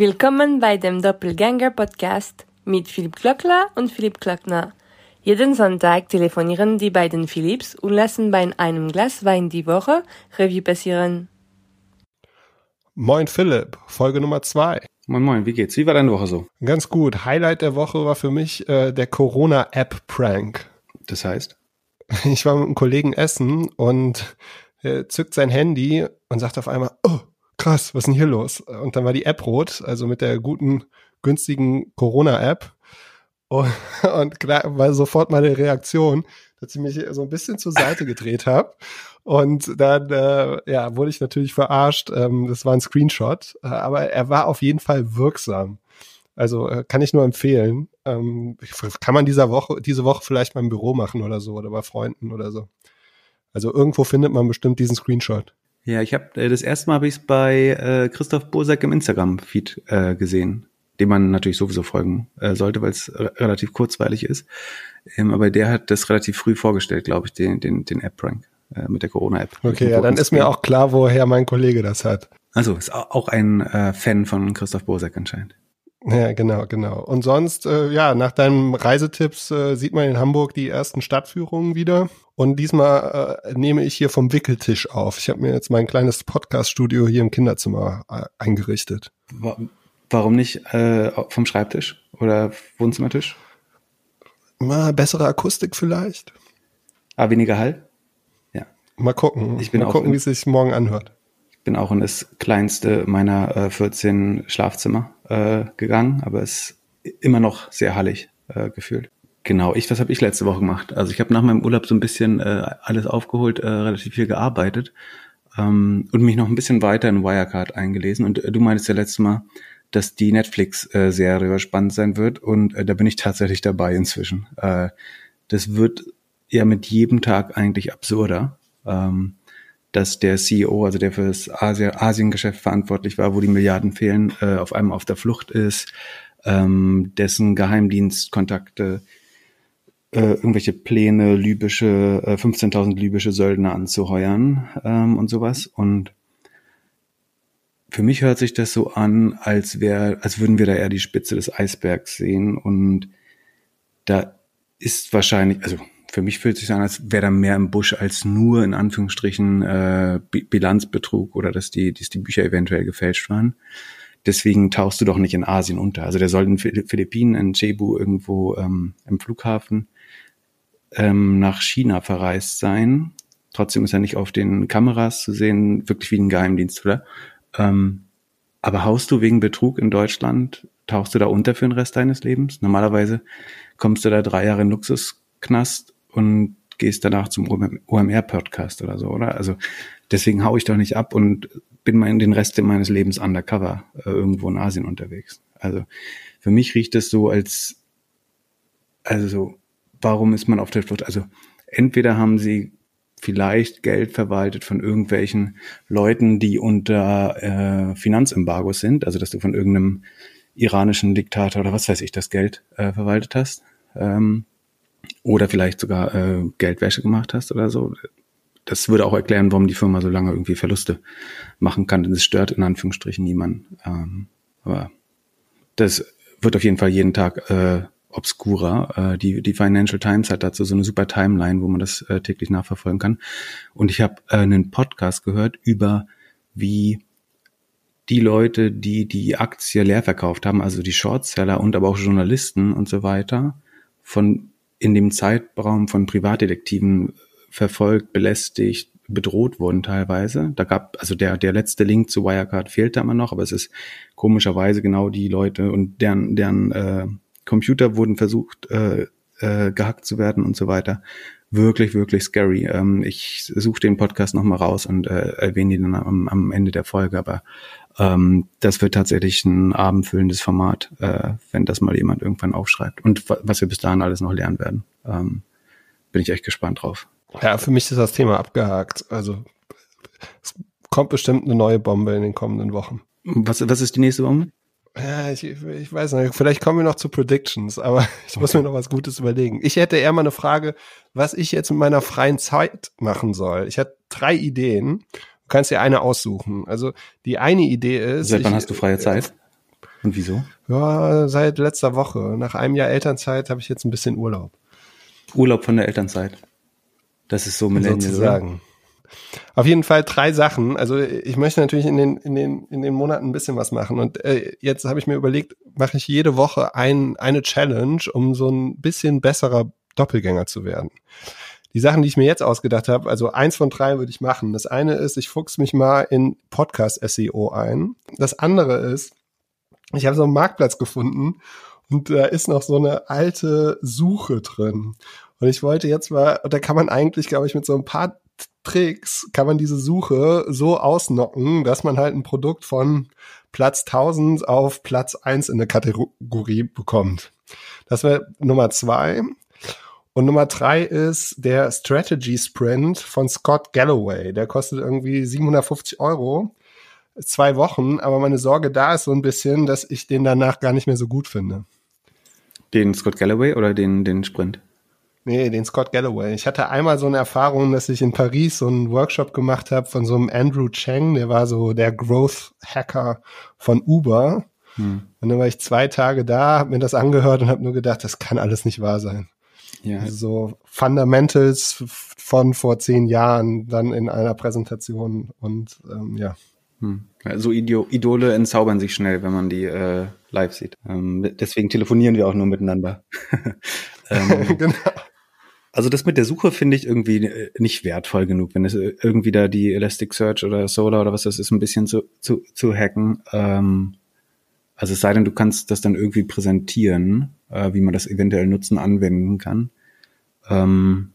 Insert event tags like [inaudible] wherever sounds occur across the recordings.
Willkommen bei dem Doppelgänger Podcast mit Philipp Klöckler und Philipp Klöckner. Jeden Sonntag telefonieren die beiden Philipps und lassen bei einem Glas Wein die Woche Revue passieren. Moin Philipp, Folge Nummer zwei. Moin Moin, wie geht's? Wie war deine Woche so? Ganz gut. Highlight der Woche war für mich äh, der Corona-App-Prank. Das heißt? Ich war mit einem Kollegen essen und er zückt sein Handy und sagt auf einmal, oh, krass, was ist denn hier los? Und dann war die App rot, also mit der guten, günstigen Corona-App. Und, [laughs] und klar, war sofort meine Reaktion, dass ich mich so ein bisschen zur Seite gedreht habe. Und dann äh, ja, wurde ich natürlich verarscht. Ähm, das war ein Screenshot, äh, aber er war auf jeden Fall wirksam. Also äh, kann ich nur empfehlen. Ähm, kann man dieser Woche, diese Woche vielleicht mal im Büro machen oder so oder bei Freunden oder so. Also irgendwo findet man bestimmt diesen Screenshot. Ja, ich habe äh, das erste Mal habe ich es bei äh, Christoph Bosak im Instagram-Feed äh, gesehen, dem man natürlich sowieso folgen äh, sollte, weil es relativ kurzweilig ist. Ähm, aber der hat das relativ früh vorgestellt, glaube ich, den, den, den App-Prank äh, mit der Corona-App. Okay, ja, dann ist mir auch klar, woher mein Kollege das hat. Also ist auch ein äh, Fan von Christoph Bosak anscheinend. Ja, genau, genau. Und sonst, äh, ja, nach deinen Reisetipps äh, sieht man in Hamburg die ersten Stadtführungen wieder. Und diesmal äh, nehme ich hier vom Wickeltisch auf. Ich habe mir jetzt mein kleines Podcast-Studio hier im Kinderzimmer äh, eingerichtet. Warum nicht äh, vom Schreibtisch oder Wohnzimmertisch? Mal bessere Akustik vielleicht. Ah, weniger Hall? Ja. Mal gucken. Ich bin Mal gucken, wie es sich morgen anhört. Bin auch in das kleinste meiner äh, 14 Schlafzimmer äh, gegangen, aber es ist immer noch sehr hallig äh, gefühlt. Genau, ich, was habe ich letzte Woche gemacht? Also ich habe nach meinem Urlaub so ein bisschen äh, alles aufgeholt, äh, relativ viel gearbeitet ähm, und mich noch ein bisschen weiter in Wirecard eingelesen. Und äh, du meintest ja letztes Mal, dass die Netflix-Serie äh, spannend sein wird und äh, da bin ich tatsächlich dabei inzwischen. Äh, das wird ja mit jedem Tag eigentlich absurder. Ähm, dass der CEO, also der für das Asien-Geschäft verantwortlich war, wo die Milliarden fehlen, äh, auf einmal auf der Flucht ist, ähm, dessen Geheimdienstkontakte äh, irgendwelche Pläne, libysche, äh, 15.000 libysche Söldner anzuheuern ähm, und sowas. Und für mich hört sich das so an, als wäre, als würden wir da eher die Spitze des Eisbergs sehen. Und da ist wahrscheinlich, also für mich fühlt es sich an, als wäre da mehr im Busch als nur in Anführungsstrichen äh, Bilanzbetrug oder dass die, dass die Bücher eventuell gefälscht waren. Deswegen tauchst du doch nicht in Asien unter. Also der soll in Philippinen, in Cebu irgendwo ähm, im Flughafen ähm, nach China verreist sein. Trotzdem ist er nicht auf den Kameras zu sehen, wirklich wie ein Geheimdienst, oder? Ähm, aber haust du wegen Betrug in Deutschland, tauchst du da unter für den Rest deines Lebens? Normalerweise kommst du da drei Jahre in Luxusknast und gehst danach zum OMR-Podcast oder so, oder? Also deswegen hau ich doch nicht ab und bin mal in den Rest meines Lebens undercover äh, irgendwo in Asien unterwegs. Also für mich riecht es so als, also warum ist man auf der Flucht? Also entweder haben sie vielleicht Geld verwaltet von irgendwelchen Leuten, die unter äh, Finanzembargos sind, also dass du von irgendeinem iranischen Diktator oder was weiß ich das Geld äh, verwaltet hast. Ähm, oder vielleicht sogar äh, Geldwäsche gemacht hast oder so. Das würde auch erklären, warum die Firma so lange irgendwie Verluste machen kann. Es stört in Anführungsstrichen niemanden. Ähm, aber das wird auf jeden Fall jeden Tag äh, obskurer. Äh, die, die Financial Times hat dazu so eine super Timeline, wo man das äh, täglich nachverfolgen kann. Und ich habe äh, einen Podcast gehört über wie die Leute, die die Aktie leer verkauft haben, also die Shortseller und aber auch Journalisten und so weiter, von in dem Zeitraum von Privatdetektiven verfolgt, belästigt, bedroht wurden teilweise. Da gab, also der, der letzte Link zu Wirecard fehlt da immer noch, aber es ist komischerweise genau die Leute und deren, deren äh, Computer wurden versucht, äh, äh, gehackt zu werden und so weiter. Wirklich, wirklich scary. Ähm, ich suche den Podcast nochmal raus und äh, erwähne ihn dann am, am Ende der Folge, aber ähm, das wird tatsächlich ein abendfüllendes Format, äh, wenn das mal jemand irgendwann aufschreibt. Und was wir bis dahin alles noch lernen werden. Ähm, bin ich echt gespannt drauf. Ja, für mich ist das Thema abgehakt. Also es kommt bestimmt eine neue Bombe in den kommenden Wochen. Was, was ist die nächste Bombe? Ja, ich, ich weiß nicht, vielleicht kommen wir noch zu Predictions, aber [laughs] ich muss mir noch was Gutes überlegen. Ich hätte eher mal eine Frage, was ich jetzt mit meiner freien Zeit machen soll. Ich hatte drei Ideen. Du kannst dir eine aussuchen. Also die eine Idee ist. Seit wann ich, hast du freie Zeit? Und wieso? Ja, seit letzter Woche. Nach einem Jahr Elternzeit habe ich jetzt ein bisschen Urlaub. Urlaub von der Elternzeit. Das ist so Millennial, sozusagen. Auf jeden Fall drei Sachen. Also ich möchte natürlich in den, in den, in den Monaten ein bisschen was machen. Und äh, jetzt habe ich mir überlegt, mache ich jede Woche ein, eine Challenge, um so ein bisschen besserer Doppelgänger zu werden. Die Sachen, die ich mir jetzt ausgedacht habe, also eins von drei würde ich machen. Das eine ist, ich fuchs mich mal in Podcast-SEO ein. Das andere ist, ich habe so einen Marktplatz gefunden und da ist noch so eine alte Suche drin. Und ich wollte jetzt mal, da kann man eigentlich, glaube ich, mit so ein paar Tricks kann man diese Suche so ausnocken, dass man halt ein Produkt von Platz 1000 auf Platz 1 in der Kategorie bekommt. Das wäre Nummer zwei. Und Nummer drei ist der Strategy Sprint von Scott Galloway. Der kostet irgendwie 750 Euro. Zwei Wochen, aber meine Sorge da ist so ein bisschen, dass ich den danach gar nicht mehr so gut finde. Den Scott Galloway oder den, den Sprint? Nee, den Scott Galloway. Ich hatte einmal so eine Erfahrung, dass ich in Paris so einen Workshop gemacht habe von so einem Andrew Cheng, der war so der Growth Hacker von Uber. Hm. Und dann war ich zwei Tage da, habe mir das angehört und habe nur gedacht, das kann alles nicht wahr sein. Ja. Also so Fundamentals von vor zehn Jahren dann in einer Präsentation und ähm, ja. Hm. So Idole entzaubern sich schnell, wenn man die äh, live sieht. Ähm, deswegen telefonieren wir auch nur miteinander. [laughs] ähm, [laughs] genau. Also das mit der Suche finde ich irgendwie äh, nicht wertvoll genug, wenn es äh, irgendwie da die Elasticsearch oder Solar oder was das ist, ein bisschen zu, zu, zu hacken. Ähm, also es sei denn, du kannst das dann irgendwie präsentieren, äh, wie man das eventuell nutzen, anwenden kann. Ähm,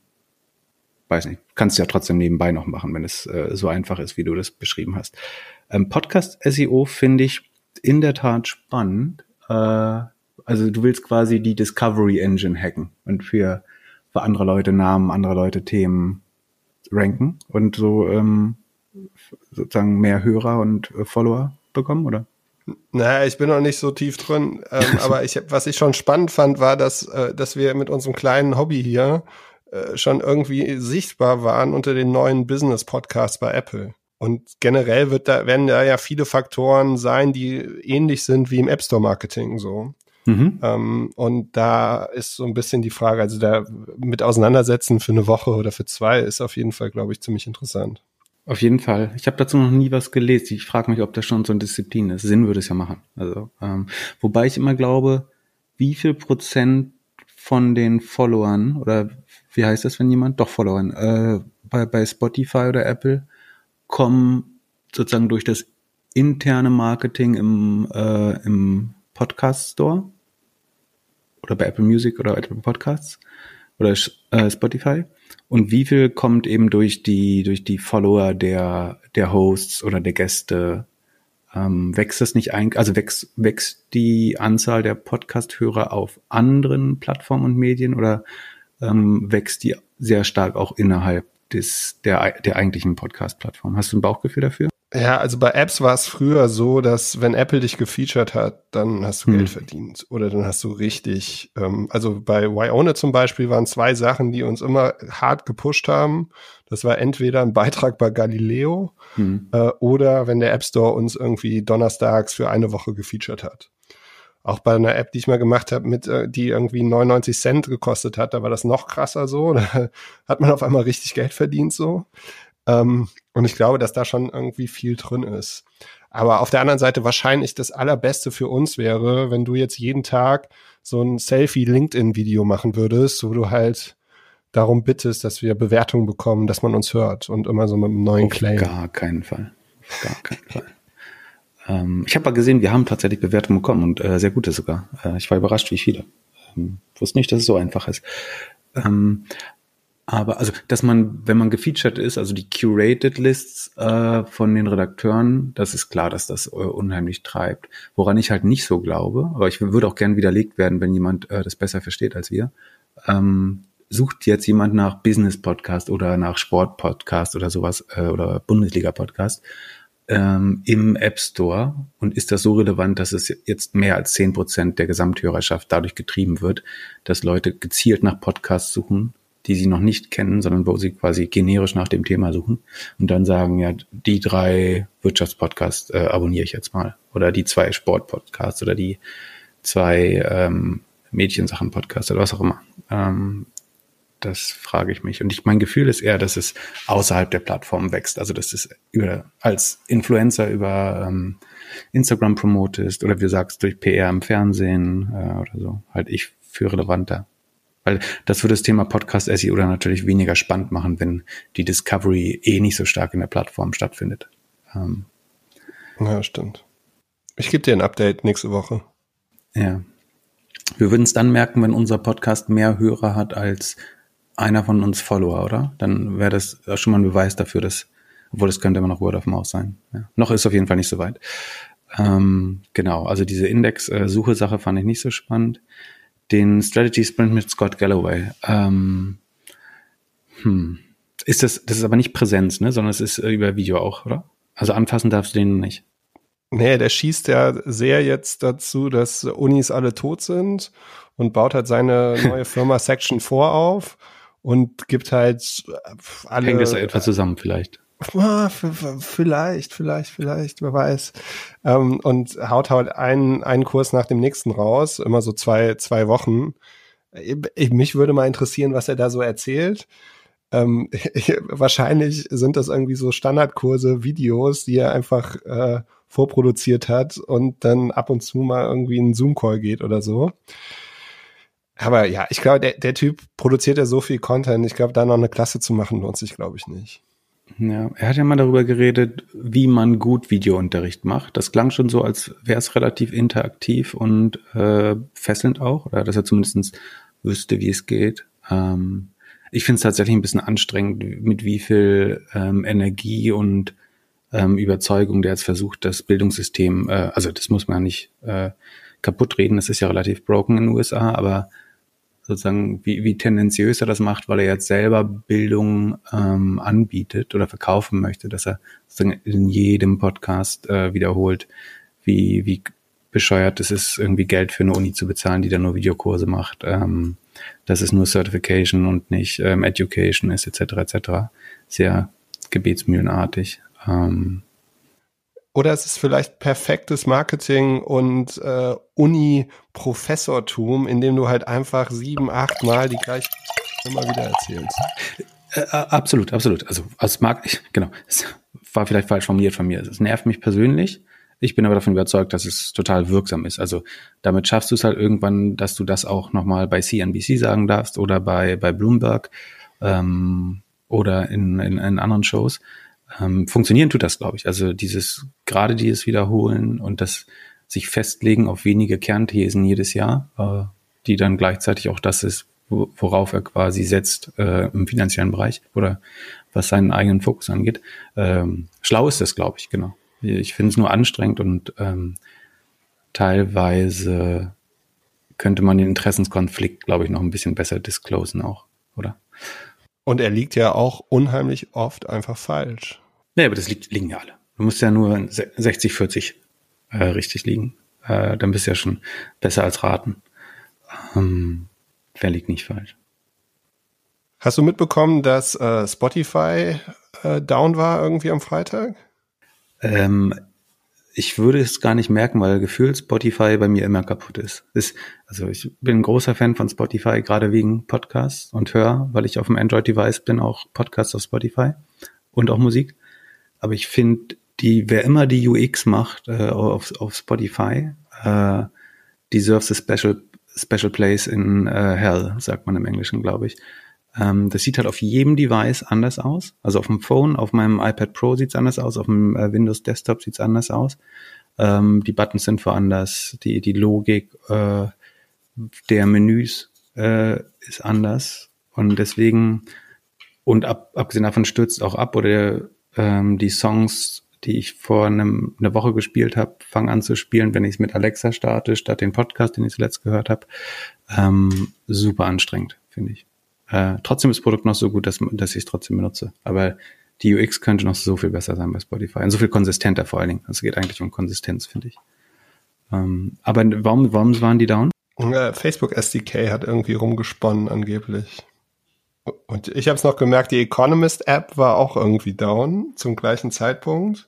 weiß nicht, kannst ja trotzdem nebenbei noch machen, wenn es äh, so einfach ist, wie du das beschrieben hast. Ähm, Podcast SEO finde ich in der Tat spannend. Äh, also du willst quasi die Discovery Engine hacken und für, für andere Leute Namen, andere Leute Themen ranken und so ähm, sozusagen mehr Hörer und äh, Follower bekommen, oder? Naja, ich bin noch nicht so tief drin, ähm, [laughs] aber ich, was ich schon spannend fand, war, dass, äh, dass wir mit unserem kleinen Hobby hier äh, schon irgendwie sichtbar waren unter den neuen Business-Podcasts bei Apple. Und generell wird da, werden da ja viele Faktoren sein, die ähnlich sind wie im App Store Marketing so. Mhm. Ähm, und da ist so ein bisschen die Frage, also da mit auseinandersetzen für eine Woche oder für zwei ist auf jeden Fall, glaube ich, ziemlich interessant. Auf jeden Fall. Ich habe dazu noch nie was gelesen. Ich frage mich, ob das schon so eine Disziplin ist. Sinn würde es ja machen. Also, ähm, wobei ich immer glaube, wie viel Prozent von den Followern oder wie heißt das, wenn jemand doch Followern äh, bei, bei Spotify oder Apple kommen sozusagen durch das interne Marketing im, äh, im Podcast Store oder bei Apple Music oder Apple Podcasts oder äh, Spotify und wie viel kommt eben durch die durch die Follower der der Hosts oder der Gäste? Ähm, wächst das nicht ein also wächst wächst die Anzahl der Podcast-Hörer auf anderen Plattformen und Medien oder ähm, wächst die sehr stark auch innerhalb des der der eigentlichen Podcast-Plattform? Hast du ein Bauchgefühl dafür ja, also bei Apps war es früher so, dass wenn Apple dich gefeatured hat, dann hast du hm. Geld verdient oder dann hast du richtig, ähm, also bei Wyone zum Beispiel waren zwei Sachen, die uns immer hart gepusht haben. Das war entweder ein Beitrag bei Galileo hm. äh, oder wenn der App Store uns irgendwie donnerstags für eine Woche gefeatured hat. Auch bei einer App, die ich mal gemacht habe, mit äh, die irgendwie 99 Cent gekostet hat, da war das noch krasser so. [laughs] Da hat man auf einmal richtig Geld verdient so. Ähm, und ich glaube, dass da schon irgendwie viel drin ist. Aber auf der anderen Seite wahrscheinlich das Allerbeste für uns wäre, wenn du jetzt jeden Tag so ein Selfie-LinkedIn-Video machen würdest, wo du halt darum bittest, dass wir Bewertungen bekommen, dass man uns hört und immer so mit einem neuen auf Claim. Gar keinen Fall. Auf gar keinen Fall. [laughs] ähm, ich habe mal gesehen, wir haben tatsächlich Bewertungen bekommen und äh, sehr gute sogar. Äh, ich war überrascht, wie viele. Ähm, wusste nicht, dass es so einfach ist. Ähm, aber also, dass man, wenn man gefeatured ist, also die curated Lists äh, von den Redakteuren, das ist klar, dass das äh, unheimlich treibt. Woran ich halt nicht so glaube, aber ich würde auch gern widerlegt werden, wenn jemand äh, das besser versteht als wir. Ähm, sucht jetzt jemand nach Business Podcast oder nach Sport Podcast oder sowas äh, oder Bundesliga Podcast ähm, im App Store und ist das so relevant, dass es jetzt mehr als zehn Prozent der Gesamthörerschaft dadurch getrieben wird, dass Leute gezielt nach Podcasts suchen die sie noch nicht kennen, sondern wo sie quasi generisch nach dem Thema suchen und dann sagen, ja, die drei Wirtschaftspodcasts äh, abonniere ich jetzt mal. oder die zwei Sportpodcasts oder die zwei ähm, Mädchensachen-Podcasts oder was auch immer. Ähm, das frage ich mich. Und ich, mein Gefühl ist eher, dass es außerhalb der Plattform wächst. Also, dass es über, als Influencer über ähm, Instagram promotest oder wie du sagst, durch PR im Fernsehen äh, oder so. Halt ich für relevanter. Weil das würde das Thema Podcast SEO dann natürlich weniger spannend machen, wenn die Discovery eh nicht so stark in der Plattform stattfindet. Ähm, ja, stimmt. Ich gebe dir ein Update nächste Woche. Ja. Wir würden es dann merken, wenn unser Podcast mehr Hörer hat als einer von uns Follower, oder? Dann wäre das schon mal ein Beweis dafür, dass, obwohl es könnte immer noch Word of Mouth sein. Ja. Noch ist auf jeden Fall nicht so weit. Ähm, genau, also diese Index-Suche-Sache fand ich nicht so spannend. Den Strategy Sprint mit Scott Galloway. Ähm, hm. Ist das, das ist aber nicht Präsenz, ne, sondern es ist äh, über Video auch, oder? Also anfassen darfst du den nicht. Nee, der schießt ja sehr jetzt dazu, dass Unis alle tot sind und baut halt seine [laughs] neue Firma Section 4 auf und gibt halt alle. Hängt das etwa zusammen vielleicht? Vielleicht, vielleicht, vielleicht, wer weiß. Ähm, und haut halt einen, einen Kurs nach dem nächsten raus, immer so zwei, zwei Wochen. Ich, mich würde mal interessieren, was er da so erzählt. Ähm, [laughs] wahrscheinlich sind das irgendwie so Standardkurse, Videos, die er einfach äh, vorproduziert hat und dann ab und zu mal irgendwie in Zoom-Call geht oder so. Aber ja, ich glaube, der, der Typ produziert ja so viel Content. Ich glaube, da noch eine Klasse zu machen, lohnt sich, glaube ich, nicht. Ja, er hat ja mal darüber geredet, wie man gut Videounterricht macht. Das klang schon so, als wäre es relativ interaktiv und äh, fesselnd auch, oder dass er zumindest wüsste, wie es geht. Ähm, ich finde es tatsächlich ein bisschen anstrengend, mit wie viel ähm, Energie und ähm, Überzeugung der jetzt versucht, das Bildungssystem, äh, also das muss man ja nicht äh, kaputt reden, das ist ja relativ broken in den USA, aber sozusagen, wie, wie tendenziös er das macht, weil er jetzt selber Bildung ähm, anbietet oder verkaufen möchte, dass er sozusagen in jedem Podcast äh, wiederholt, wie, wie bescheuert es ist, irgendwie Geld für eine Uni zu bezahlen, die dann nur Videokurse macht, ähm, dass es nur Certification und nicht ähm, Education ist, etc. etc. Sehr gebetsmühlenartig. Ähm, oder es vielleicht perfektes Marketing und äh, Uni-Professortum, indem du halt einfach sieben, acht Mal die gleiche immer wieder erzählst. Äh, äh, absolut, absolut. Also als Markt, ich, genau, es war vielleicht falsch formuliert von mir. Es nervt mich persönlich. Ich bin aber davon überzeugt, dass es total wirksam ist. Also damit schaffst du es halt irgendwann, dass du das auch nochmal bei CNBC sagen darfst oder bei, bei Bloomberg ähm, oder in, in, in anderen Shows ähm, funktionieren tut das, glaube ich. Also dieses, gerade dieses Wiederholen und das sich festlegen auf wenige Kernthesen jedes Jahr, äh, die dann gleichzeitig auch das ist, worauf er quasi setzt äh, im finanziellen Bereich oder was seinen eigenen Fokus angeht. Ähm, schlau ist das, glaube ich, genau. Ich finde es nur anstrengend und ähm, teilweise könnte man den Interessenskonflikt, glaube ich, noch ein bisschen besser disclosen auch, oder? Und er liegt ja auch unheimlich oft einfach falsch. Nee, aber das liegt, liegen ja alle. Du musst ja nur 60, 40 äh, richtig liegen. Äh, dann bist du ja schon besser als raten. Ähm, wer liegt nicht falsch? Hast du mitbekommen, dass äh, Spotify äh, down war irgendwie am Freitag? Ähm, ich würde es gar nicht merken, weil gefühlt Spotify bei mir immer kaputt ist. ist. Also ich bin ein großer Fan von Spotify, gerade wegen Podcasts und höre, weil ich auf dem Android-Device bin, auch Podcasts auf Spotify und auch Musik. Aber ich finde, die, wer immer die UX macht äh, auf, auf Spotify, äh, deserves a special, special place in äh, hell, sagt man im Englischen, glaube ich. Ähm, das sieht halt auf jedem Device anders aus. Also auf dem Phone, auf meinem iPad Pro sieht's anders aus, auf dem äh, Windows Desktop sieht's anders aus. Ähm, die Buttons sind woanders, die, die Logik äh, der Menüs äh, ist anders. Und deswegen, und ab, abgesehen davon stürzt auch ab oder ähm, die Songs, die ich vor einem, einer Woche gespielt habe, fangen an zu spielen, wenn ich es mit Alexa starte, statt den Podcast, den ich zuletzt gehört habe. Ähm, super anstrengend, finde ich. Äh, trotzdem ist das Produkt noch so gut, dass, dass ich es trotzdem benutze. Aber die UX könnte noch so viel besser sein bei Spotify. Und so viel konsistenter vor allen Dingen. Es geht eigentlich um Konsistenz, finde ich. Ähm, aber warum, warum waren die down? Facebook SDK hat irgendwie rumgesponnen angeblich. Und ich habe es noch gemerkt, die Economist-App war auch irgendwie down zum gleichen Zeitpunkt.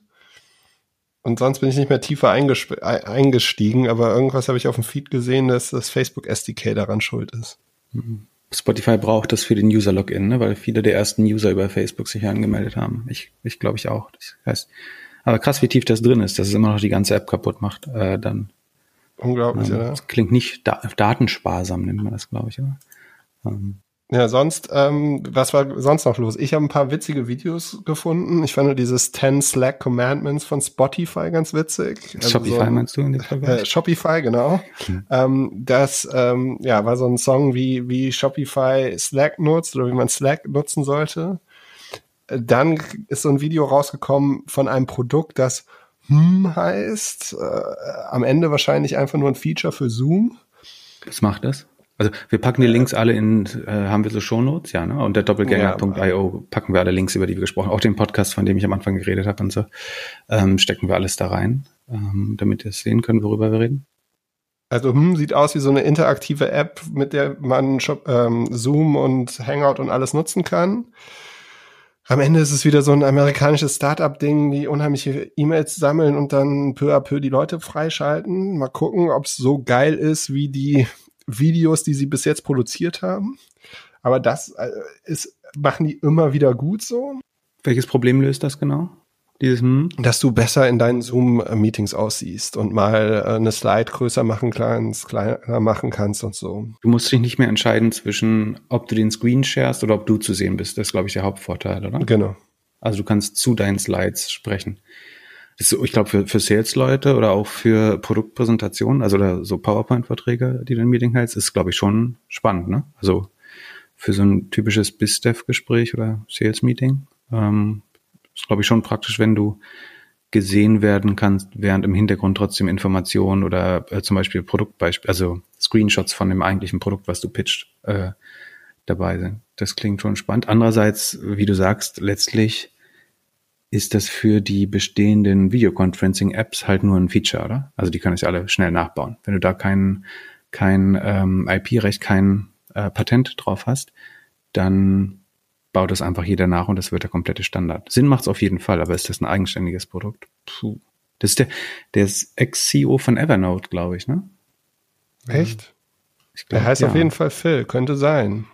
Und sonst bin ich nicht mehr tiefer eingestiegen, aber irgendwas habe ich auf dem Feed gesehen, dass das Facebook SDK daran schuld ist. Mhm. Spotify braucht das für den User-Login, ne? weil viele der ersten User über Facebook sich angemeldet haben. Ich, ich glaube ich auch. Das heißt, aber krass, wie tief das drin ist, dass es immer noch die ganze App kaputt macht, äh, dann. Unglaublich, ähm, oder? Das klingt nicht da datensparsam, nennt man das, glaube ich, oder? Ähm, ja, sonst, ähm, was war sonst noch los? Ich habe ein paar witzige Videos gefunden. Ich fand nur dieses 10 Slack Commandments von Spotify ganz witzig. Also Shopify so meinst du in dem Fall? Äh, Shopify, genau. Hm. Ähm, das ähm, ja, war so ein Song, wie, wie Shopify Slack nutzt oder wie man Slack nutzen sollte. Dann ist so ein Video rausgekommen von einem Produkt, das hm heißt. Äh, am Ende wahrscheinlich einfach nur ein Feature für Zoom. Was macht das? Also wir packen die Links alle in, äh, haben wir so Shownotes, ja, ne? Und der Doppelgänger.io packen wir alle Links, über die wir gesprochen haben. Auch den Podcast, von dem ich am Anfang geredet habe und so, ähm, stecken wir alles da rein, ähm, damit ihr sehen können, worüber wir reden. Also hm, sieht aus wie so eine interaktive App, mit der man Shop, ähm, Zoom und Hangout und alles nutzen kann. Am Ende ist es wieder so ein amerikanisches Startup-Ding, die unheimliche E-Mails sammeln und dann peu à peu die Leute freischalten. Mal gucken, ob es so geil ist wie die Videos, die sie bis jetzt produziert haben. Aber das äh, ist, machen die immer wieder gut so. Welches Problem löst das genau? Dieses, hm? Dass du besser in deinen Zoom-Meetings aussiehst und mal äh, eine Slide größer machen kannst, kleiner machen kannst und so. Du musst dich nicht mehr entscheiden zwischen, ob du den Screen sharest oder ob du zu sehen bist. Das ist, glaube ich, der Hauptvorteil, oder? Genau. Also du kannst zu deinen Slides sprechen ist, ich glaube, für, für Sales-Leute oder auch für Produktpräsentationen, also da so PowerPoint-Vorträge, die du im Meeting hältst, ist, glaube ich, schon spannend, ne? Also für so ein typisches BizDev-Gespräch oder Sales-Meeting ähm, ist, glaube ich, schon praktisch, wenn du gesehen werden kannst, während im Hintergrund trotzdem Informationen oder äh, zum Beispiel Produktbeispiel, also Screenshots von dem eigentlichen Produkt, was du pitcht, äh, dabei sind. Das klingt schon spannend. Andererseits, wie du sagst, letztlich ist das für die bestehenden Videoconferencing-Apps halt nur ein Feature, oder? Also die können sich alle schnell nachbauen. Wenn du da kein, kein ähm, IP-Recht, kein äh, Patent drauf hast, dann baut das einfach jeder nach und das wird der komplette Standard. Sinn macht es auf jeden Fall, aber ist das ein eigenständiges Produkt? Puh. Das ist der, der Ex-CEO von Evernote, glaube ich, ne? Echt? Ich glaub, der heißt ja. auf jeden Fall Phil, könnte sein.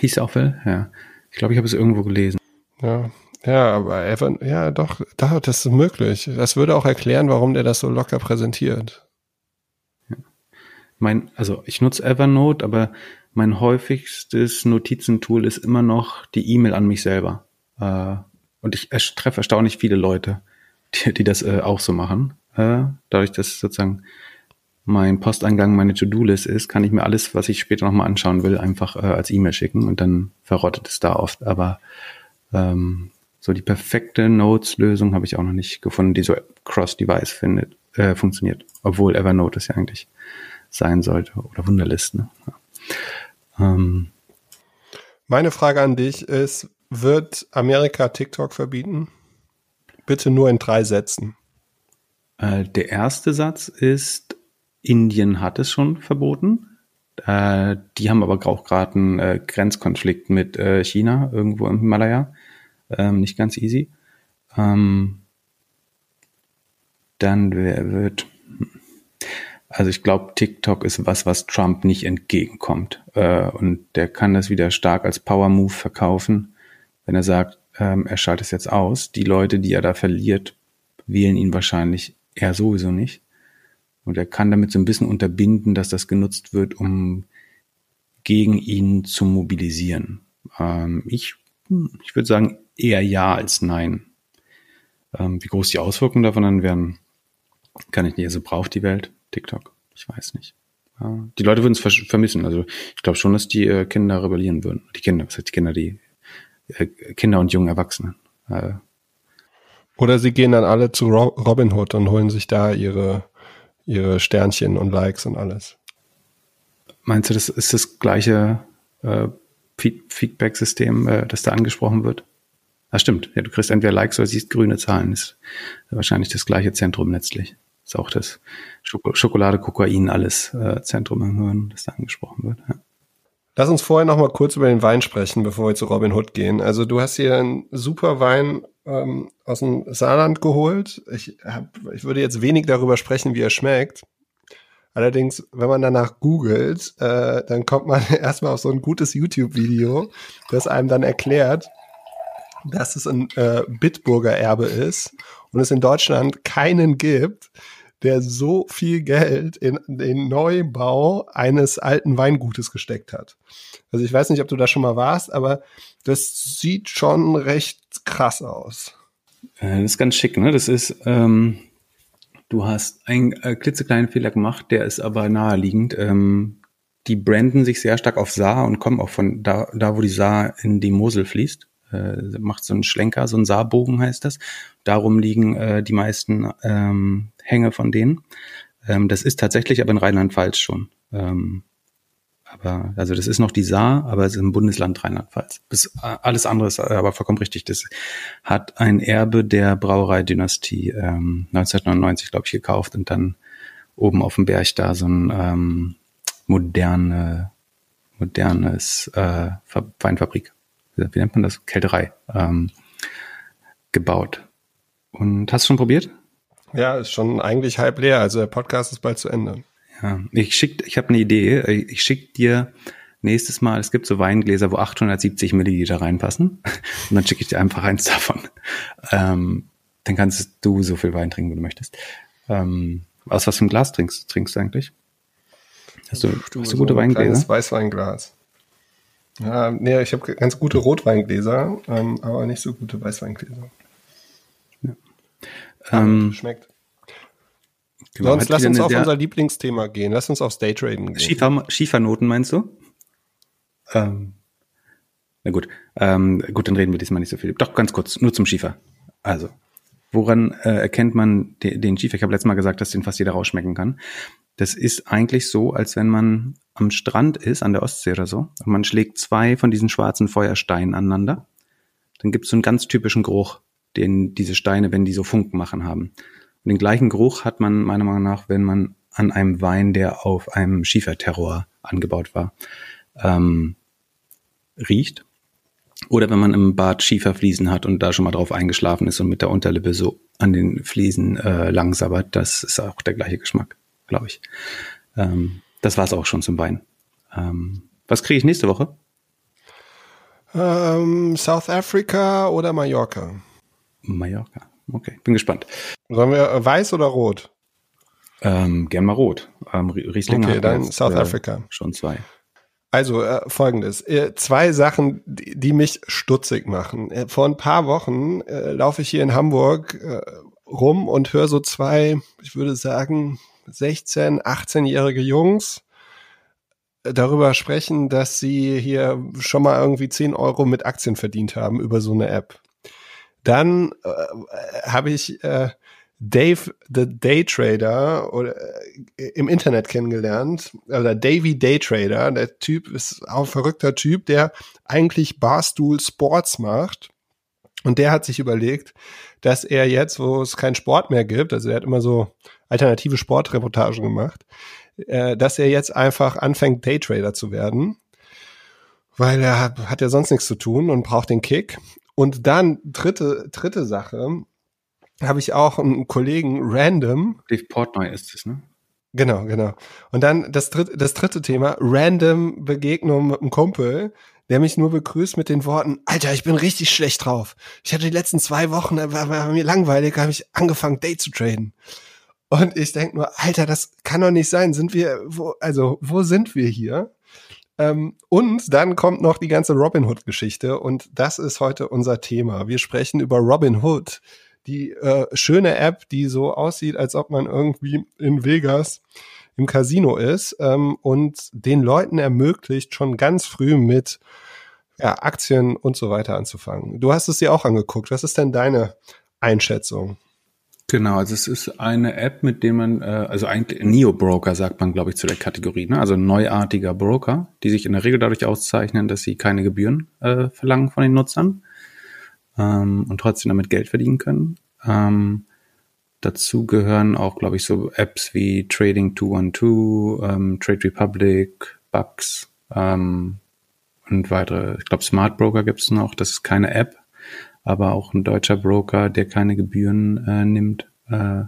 Hieß er auch Phil? Ja. Ich glaube, ich habe es irgendwo gelesen. Ja, ja, aber Evan, ja, doch, da, das ist möglich. Das würde auch erklären, warum der das so locker präsentiert. Ja. Mein, also ich nutze Evernote, aber mein häufigstes Notizentool ist immer noch die E-Mail an mich selber. Äh, und ich treffe erstaunlich viele Leute, die, die das äh, auch so machen. Äh, dadurch, dass sozusagen mein Posteingang meine To-Do-List ist, kann ich mir alles, was ich später nochmal anschauen will, einfach als E-Mail schicken und dann verrottet es da oft. Aber ähm, so die perfekte Notes-Lösung habe ich auch noch nicht gefunden, die so cross-device findet, äh, funktioniert. Obwohl Evernote es ja eigentlich sein sollte oder Wunderlist. Ne? Ja. Ähm, Meine Frage an dich ist, wird Amerika TikTok verbieten? Bitte nur in drei Sätzen. Äh, der erste Satz ist, Indien hat es schon verboten. Äh, die haben aber auch gerade einen äh, Grenzkonflikt mit äh, China irgendwo im Himalaya ähm, nicht ganz easy. Ähm, dann wird, also ich glaube, TikTok ist was, was Trump nicht entgegenkommt. Äh, und der kann das wieder stark als Power Move verkaufen, wenn er sagt, ähm, er schaltet es jetzt aus. Die Leute, die er da verliert, wählen ihn wahrscheinlich eher sowieso nicht. Und er kann damit so ein bisschen unterbinden, dass das genutzt wird, um gegen ihn zu mobilisieren. Ähm, ich, ich würde sagen, eher ja als nein. Ähm, wie groß die Auswirkungen davon dann werden, kann ich nicht. Also braucht die Welt TikTok? Ich weiß nicht. Ja, die Leute würden es vermissen. Also ich glaube schon, dass die äh, Kinder rebellieren würden. Die Kinder, was heißt die Kinder, die äh, Kinder und jungen Erwachsenen. Äh, Oder sie gehen dann alle zu Ro Robinhood und holen sich da ihre, ihre Sternchen und Likes und alles. Meinst du, das ist das gleiche äh, Feedback-System, äh, das da angesprochen wird? Das stimmt. Ja, du kriegst entweder Likes oder siehst grüne Zahlen. Ist wahrscheinlich das gleiche Zentrum letztlich. Ist auch das Schoko Schokolade, Kokain, alles äh, Zentrum im Hirn, das da angesprochen wird. Ja. Lass uns vorher noch mal kurz über den Wein sprechen, bevor wir zu Robin Hood gehen. Also du hast hier einen super Wein ähm, aus dem Saarland geholt. Ich, hab, ich würde jetzt wenig darüber sprechen, wie er schmeckt. Allerdings, wenn man danach googelt, äh, dann kommt man [laughs] erstmal auf so ein gutes YouTube-Video, das einem dann erklärt, dass es ein äh, Bitburger Erbe ist und es in Deutschland keinen gibt, der so viel Geld in den Neubau eines alten Weingutes gesteckt hat. Also ich weiß nicht, ob du da schon mal warst, aber das sieht schon recht krass aus. Äh, das ist ganz schick, ne? Das ist, ähm, du hast einen äh, klitzekleinen Fehler gemacht, der ist aber naheliegend. Ähm, die branden sich sehr stark auf Saar und kommen auch von da, da wo die Saar in die Mosel fließt. Äh, macht so einen Schlenker, so einen Saarbogen heißt das. Darum liegen äh, die meisten ähm, Hänge von denen. Ähm, das ist tatsächlich aber in Rheinland-Pfalz schon. Ähm, aber, also das ist noch die Saar, aber es ist im Bundesland Rheinland-Pfalz. Alles andere ist aber vollkommen richtig. Das hat ein Erbe der Brauereidynastie ähm, 1999, glaube ich, gekauft und dann oben auf dem Berg da so ein ähm, moderne, modernes äh, Weinfabrik, wie nennt man das? Kälterei ähm, gebaut. Und hast du schon probiert? Ja, ist schon eigentlich halb leer. Also der Podcast ist bald zu Ende. Ja, ich schick, ich habe eine Idee. Ich schick dir nächstes Mal, es gibt so Weingläser, wo 870 Milliliter reinpassen. [laughs] Und dann schicke ich dir einfach eins davon. Ähm, dann kannst du so viel Wein trinken, wie du möchtest. Ähm, aus was für einem Glas trinkst, trinkst du eigentlich? Hast du, du hast du gute so ein Weingläser? Weißweinglas. Ja, nee, ich habe ganz gute Rotweingläser, ähm, aber nicht so gute Weißweingläser. Ähm, schmeckt. Genau, Sonst lass uns auf unser Lieblingsthema gehen. Lass uns aufs Daytraden gehen. Schiefer, Schiefernoten meinst du? Ähm, na gut. Ähm, gut, dann reden wir diesmal nicht so viel. Doch, ganz kurz, nur zum Schiefer. Also, woran äh, erkennt man de den Schiefer? Ich habe letztes Mal gesagt, dass den fast jeder rausschmecken kann. Das ist eigentlich so, als wenn man am Strand ist, an der Ostsee oder so, und man schlägt zwei von diesen schwarzen Feuersteinen aneinander. Dann gibt es so einen ganz typischen Geruch den diese Steine, wenn die so Funken machen haben. Und den gleichen Geruch hat man meiner Meinung nach, wenn man an einem Wein, der auf einem Schieferterror angebaut war, ähm, riecht. Oder wenn man im Bad Schieferfliesen hat und da schon mal drauf eingeschlafen ist und mit der Unterlippe so an den Fliesen äh, langsabbert, das ist auch der gleiche Geschmack, glaube ich. Ähm, das war's auch schon zum Wein. Ähm, was kriege ich nächste Woche? Ähm, South Africa oder Mallorca? Mallorca. Okay, bin gespannt. Sollen wir äh, weiß oder rot? Ähm, gern mal rot. Ähm, Riesling okay, dann jetzt, South äh, Africa. Schon zwei. Also äh, folgendes, äh, zwei Sachen, die, die, mich stutzig machen. Äh, vor ein paar Wochen laufe ich hier in Hamburg rum und höre so zwei, ich würde sagen, 16, 18-jährige Jungs äh, darüber sprechen, dass sie hier schon mal irgendwie 10 Euro mit Aktien verdient haben über so eine App. Dann äh, habe ich äh, Dave the Daytrader oder äh, im Internet kennengelernt oder Davy Daytrader. Der Typ ist auch ein verrückter Typ, der eigentlich Barstool Sports macht. Und der hat sich überlegt, dass er jetzt, wo es keinen Sport mehr gibt, also er hat immer so alternative Sportreportagen gemacht, äh, dass er jetzt einfach anfängt, Daytrader zu werden. Weil er hat, hat ja sonst nichts zu tun und braucht den Kick. Und dann dritte, dritte Sache, habe ich auch einen Kollegen random. Dave Portnoy ist es, ne? Genau, genau. Und dann das dritte, das dritte Thema, random Begegnung mit einem Kumpel, der mich nur begrüßt mit den Worten, Alter, ich bin richtig schlecht drauf. Ich hatte die letzten zwei Wochen, war, war mir langweilig, habe ich angefangen, Day zu traden. Und ich denk nur, Alter, das kann doch nicht sein. Sind wir, wo, also, wo sind wir hier? Ähm, und dann kommt noch die ganze Robin Hood-Geschichte und das ist heute unser Thema. Wir sprechen über Robin Hood, die äh, schöne App, die so aussieht, als ob man irgendwie in Vegas im Casino ist ähm, und den Leuten ermöglicht, schon ganz früh mit ja, Aktien und so weiter anzufangen. Du hast es dir auch angeguckt. Was ist denn deine Einschätzung? Genau, also es ist eine App, mit dem man, äh, also eigentlich Neo-Broker sagt man, glaube ich, zu der Kategorie, ne? also neuartiger Broker, die sich in der Regel dadurch auszeichnen, dass sie keine Gebühren äh, verlangen von den Nutzern ähm, und trotzdem damit Geld verdienen können. Ähm, dazu gehören auch, glaube ich, so Apps wie Trading 212, ähm, Trade Republic, Bucks ähm, und weitere. Ich glaube, Smart Broker gibt es noch. Das ist keine App, aber auch ein deutscher Broker, der keine Gebühren äh, nimmt. Äh,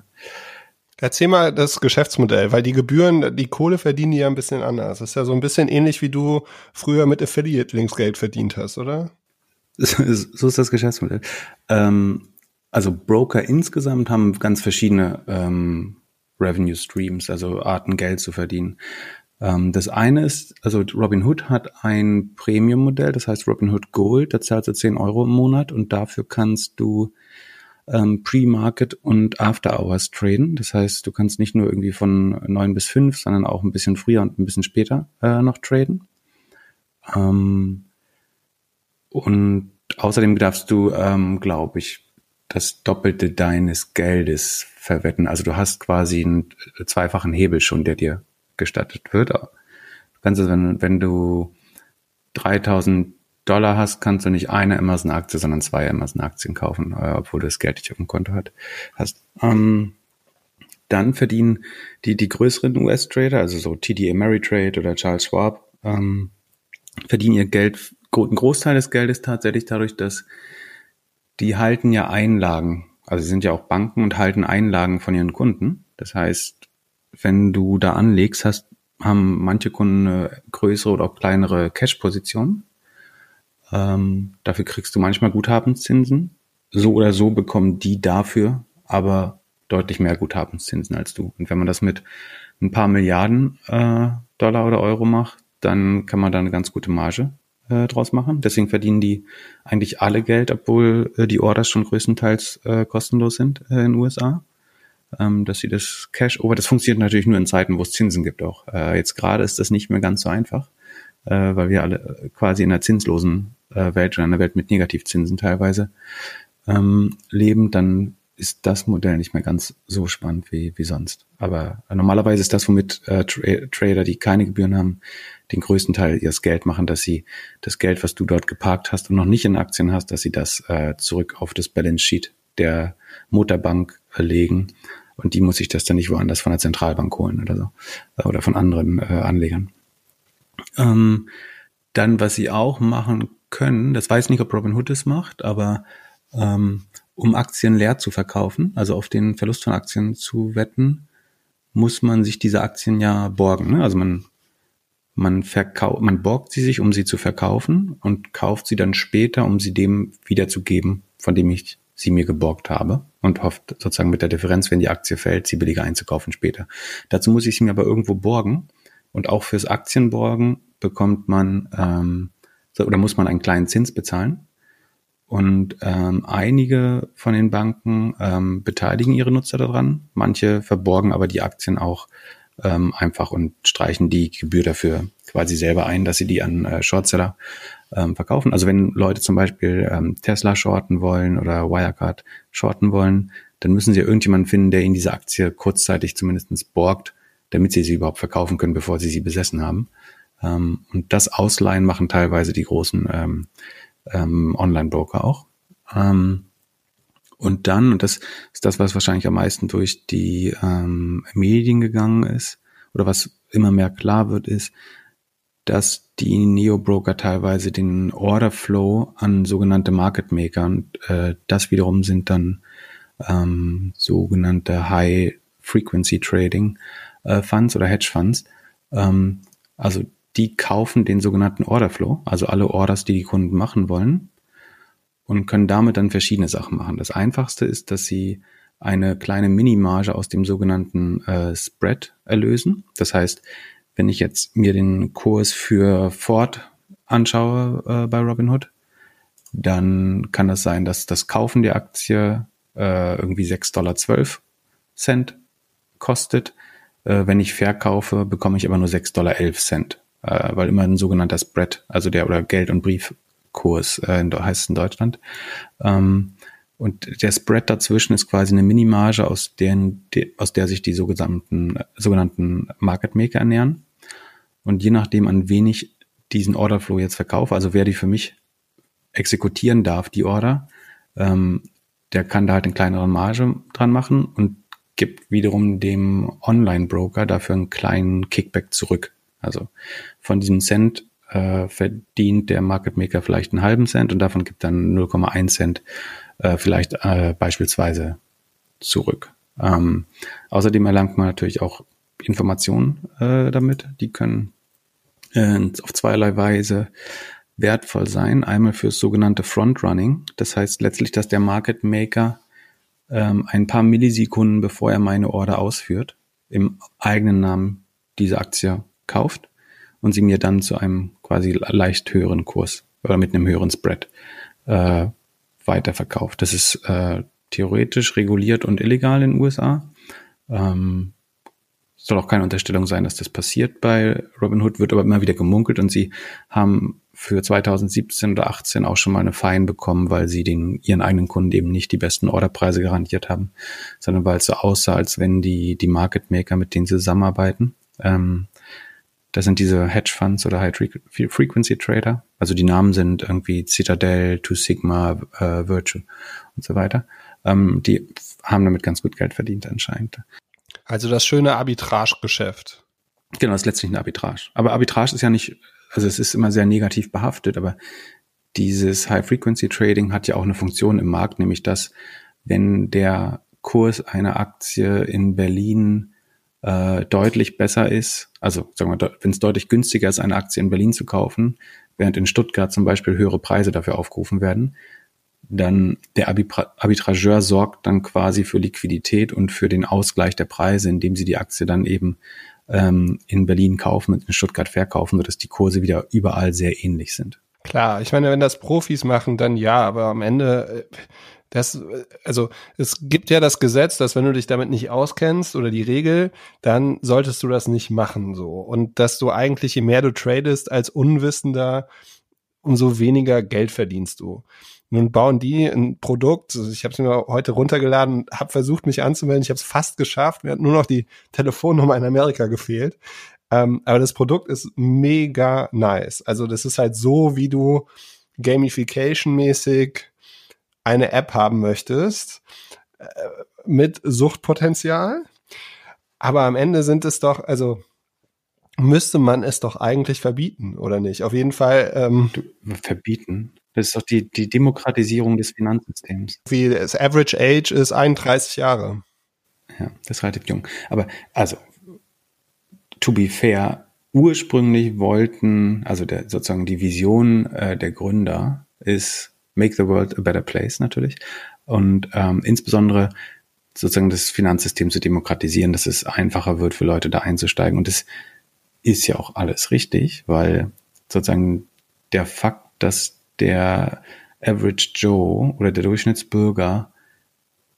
Erzähl mal das Geschäftsmodell, weil die Gebühren, die Kohle verdienen die ja ein bisschen anders. Das ist ja so ein bisschen ähnlich, wie du früher mit Affiliate-Links Geld verdient hast, oder? so ist das Geschäftsmodell. Ähm, also Broker insgesamt haben ganz verschiedene ähm, Revenue Streams, also Arten Geld zu verdienen. Ähm, das eine ist, also Robinhood hat ein Premium-Modell, das heißt Robinhood Gold, da zahlst du 10 Euro im Monat und dafür kannst du ähm, Pre-Market und After-Hours traden. Das heißt, du kannst nicht nur irgendwie von neun bis fünf, sondern auch ein bisschen früher und ein bisschen später äh, noch traden. Ähm, und außerdem darfst du, ähm, glaube ich, das Doppelte deines Geldes verwetten. Also du hast quasi einen zweifachen Hebel schon, der dir gestattet wird. Du kannst also, wenn, wenn du 3000 Dollar hast, kannst du nicht eine Amazon-Aktie, sondern zwei Amazon-Aktien kaufen, äh, obwohl du das Geld nicht auf dem Konto hast. Ähm, dann verdienen die, die größeren US-Trader, also so TD Ameritrade oder Charles Schwab, ähm, verdienen ihr Geld, ein Großteil des Geldes tatsächlich dadurch, dass die halten ja Einlagen. Also sie sind ja auch Banken und halten Einlagen von ihren Kunden. Das heißt, wenn du da anlegst, hast, haben manche Kunden eine größere oder auch kleinere Cash-Position. Ähm, dafür kriegst du manchmal Guthabenszinsen. So oder so bekommen die dafür aber deutlich mehr Guthabenszinsen als du. Und wenn man das mit ein paar Milliarden äh, Dollar oder Euro macht, dann kann man da eine ganz gute Marge äh, draus machen. Deswegen verdienen die eigentlich alle Geld, obwohl äh, die Orders schon größtenteils äh, kostenlos sind äh, in den USA. Ähm, dass sie das Cash over, das funktioniert natürlich nur in Zeiten, wo es Zinsen gibt auch. Äh, jetzt gerade ist das nicht mehr ganz so einfach, äh, weil wir alle quasi in einer zinslosen äh, Welt oder einer Welt mit Negativzinsen teilweise ähm, leben, dann ist das Modell nicht mehr ganz so spannend wie, wie sonst. Aber äh, normalerweise ist das, womit äh, Tra Trader, die keine Gebühren haben, den größten Teil ihres Geld machen, dass sie das Geld, was du dort geparkt hast und noch nicht in Aktien hast, dass sie das äh, zurück auf das Balance Sheet der Mutterbank legen. Und die muss sich das dann nicht woanders von der Zentralbank holen oder so. Äh, oder von anderen äh, Anlegern. Ähm, dann, was sie auch machen können, das weiß nicht, ob Robinhood es macht, aber ähm, um Aktien leer zu verkaufen, also auf den Verlust von Aktien zu wetten, muss man sich diese Aktien ja borgen. Ne? Also man, man verkauft, man borgt sie sich, um sie zu verkaufen und kauft sie dann später, um sie dem wiederzugeben, von dem ich sie mir geborgt habe und hofft sozusagen mit der Differenz, wenn die Aktie fällt, sie billiger einzukaufen später. Dazu muss ich sie mir aber irgendwo borgen und auch fürs Aktienborgen bekommt man ähm, oder muss man einen kleinen Zins bezahlen. Und ähm, einige von den Banken ähm, beteiligen ihre Nutzer daran, manche verborgen aber die Aktien auch ähm, einfach und streichen die Gebühr dafür quasi selber ein, dass sie die an äh, Shortseller ähm, verkaufen. Also wenn Leute zum Beispiel ähm, Tesla shorten wollen oder Wirecard shorten wollen, dann müssen sie irgendjemanden finden, der ihnen diese Aktie kurzzeitig zumindestens borgt, damit sie sie überhaupt verkaufen können, bevor sie sie besessen haben. Ähm, und das Ausleihen machen teilweise die großen ähm, ähm, Online-Broker auch. Ähm, und dann, und das ist das, was wahrscheinlich am meisten durch die ähm, Medien gegangen ist, oder was immer mehr klar wird, ist, dass die Neo-Broker teilweise den Order-Flow an sogenannte Market Maker und äh, das wiederum sind dann ähm, sogenannte High-Frequency-Trading äh, Funds oder Hedge-Funds. Ähm, also die kaufen den sogenannten Order Flow, also alle Orders, die die Kunden machen wollen und können damit dann verschiedene Sachen machen. Das einfachste ist, dass sie eine kleine Minimarge aus dem sogenannten äh, Spread erlösen. Das heißt, wenn ich jetzt mir den Kurs für Ford anschaue äh, bei Robinhood, dann kann das sein, dass das Kaufen der Aktie äh, irgendwie 6,12 Dollar Cent kostet. Äh, wenn ich verkaufe, bekomme ich aber nur 6,11 Dollar Cent äh, weil immer ein sogenannter Spread, also der oder Geld- und Briefkurs äh, heißt in Deutschland. Ähm, und der Spread dazwischen ist quasi eine Minimarge, aus, deren, de, aus der sich die sogenannten, sogenannten Market Maker ernähren. Und je nachdem, an wen ich diesen Orderflow jetzt verkaufe, also wer die für mich exekutieren darf, die Order, ähm, der kann da halt eine kleinere Marge dran machen und gibt wiederum dem Online-Broker dafür einen kleinen Kickback zurück. Also von diesem Cent äh, verdient der Market Maker vielleicht einen halben Cent und davon gibt dann 0,1 Cent äh, vielleicht äh, beispielsweise zurück. Ähm, außerdem erlangt man natürlich auch Informationen äh, damit. Die können äh, auf zweierlei Weise wertvoll sein. Einmal fürs sogenannte Frontrunning. Das heißt letztlich, dass der Market Maker ähm, ein paar Millisekunden, bevor er meine Order ausführt, im eigenen Namen diese Aktie kauft und sie mir dann zu einem quasi leicht höheren Kurs oder mit einem höheren Spread äh, weiterverkauft. Das ist äh, theoretisch reguliert und illegal in den USA. Ähm, soll auch keine Unterstellung sein, dass das passiert bei Robinhood, wird aber immer wieder gemunkelt und sie haben für 2017 oder 18 auch schon mal eine Fein bekommen, weil sie den, ihren eigenen Kunden eben nicht die besten Orderpreise garantiert haben, sondern weil es so aussah, als wenn die, die Market Maker, mit denen sie zusammenarbeiten, ähm, das sind diese Hedge Funds oder High Frequency Trader. Also die Namen sind irgendwie Citadel, Two Sigma, äh, Virtual und so weiter. Ähm, die haben damit ganz gut Geld verdient anscheinend. Also das schöne Arbitrage-Geschäft. Genau, das ist letztlich eine Arbitrage. Aber Arbitrage ist ja nicht, also es ist immer sehr negativ behaftet, aber dieses High-Frequency-Trading hat ja auch eine Funktion im Markt, nämlich dass, wenn der Kurs einer Aktie in Berlin äh, deutlich besser ist, also sagen wir, wenn es deutlich günstiger ist, eine Aktie in Berlin zu kaufen, während in Stuttgart zum Beispiel höhere Preise dafür aufgerufen werden, dann der Arbitrageur sorgt dann quasi für Liquidität und für den Ausgleich der Preise, indem sie die Aktie dann eben ähm, in Berlin kaufen und in Stuttgart verkaufen, sodass die Kurse wieder überall sehr ähnlich sind. Klar, ich meine, wenn das Profis machen, dann ja, aber am Ende, äh, das, also es gibt ja das Gesetz, dass wenn du dich damit nicht auskennst oder die Regel, dann solltest du das nicht machen so. Und dass du eigentlich, je mehr du tradest als Unwissender, umso weniger Geld verdienst du. Nun bauen die ein Produkt, ich habe es mir heute runtergeladen, habe versucht, mich anzumelden, ich habe es fast geschafft, mir hat nur noch die Telefonnummer in Amerika gefehlt. Ähm, aber das Produkt ist mega nice. Also das ist halt so, wie du Gamification-mäßig eine App haben möchtest, äh, mit Suchtpotenzial. Aber am Ende sind es doch, also müsste man es doch eigentlich verbieten, oder nicht? Auf jeden Fall. Ähm, verbieten? Das ist doch die, die Demokratisierung des Finanzsystems. Wie das Average Age ist 31 Jahre. Ja, das ist relativ jung. Aber also, to be fair, ursprünglich wollten, also der, sozusagen die Vision äh, der Gründer ist Make the World a Better Place natürlich. Und ähm, insbesondere sozusagen das Finanzsystem zu demokratisieren, dass es einfacher wird für Leute da einzusteigen. Und das ist ja auch alles richtig, weil sozusagen der Fakt, dass der Average Joe oder der Durchschnittsbürger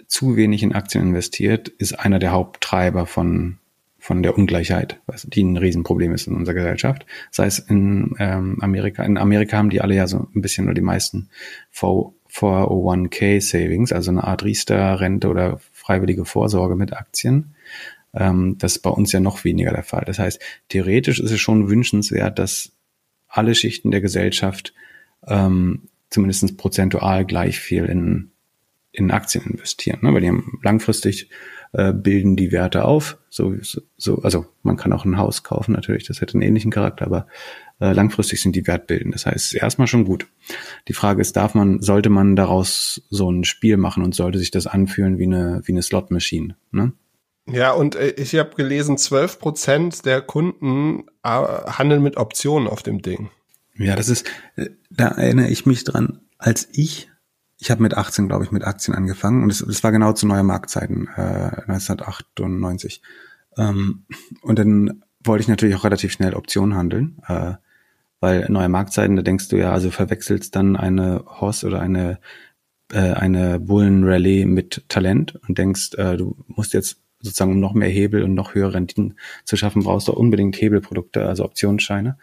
zu wenig in Aktien investiert, ist einer der Haupttreiber von, von der Ungleichheit, was die ein Riesenproblem ist in unserer Gesellschaft. Sei es in ähm, Amerika. In Amerika haben die alle ja so ein bisschen nur die meisten 401k Savings, also eine Art Riester-Rente oder freiwillige Vorsorge mit Aktien. Ähm, das ist bei uns ja noch weniger der Fall. Das heißt, theoretisch ist es schon wünschenswert, dass alle Schichten der Gesellschaft ähm, zumindest prozentual gleich viel in, in Aktien investieren, ne? weil die haben langfristig äh, bilden die Werte auf. So, so, also man kann auch ein Haus kaufen natürlich, das hätte einen ähnlichen Charakter, aber äh, langfristig sind die wertbildend. Das heißt, erstmal schon gut. Die Frage ist, darf man, sollte man daraus so ein Spiel machen und sollte sich das anfühlen wie eine, wie eine Slot-Machine? Ne? Ja, und äh, ich habe gelesen, 12 Prozent der Kunden äh, handeln mit Optionen auf dem Ding. Ja, das ist, äh, da erinnere ich mich dran, als ich, ich habe mit 18, glaube ich, mit Aktien angefangen und es war genau zu neuer Marktzeiten, äh, 1998. Ähm, und dann wollte ich natürlich auch relativ schnell Optionen handeln, äh, weil neue Marktzeiten, da denkst du ja, also verwechselst dann eine Horse oder eine äh, eine Bullen-Rallye mit Talent und denkst, äh, du musst jetzt sozusagen um noch mehr Hebel und noch höhere Renditen zu schaffen, brauchst du unbedingt Hebelprodukte, also Optionsscheine.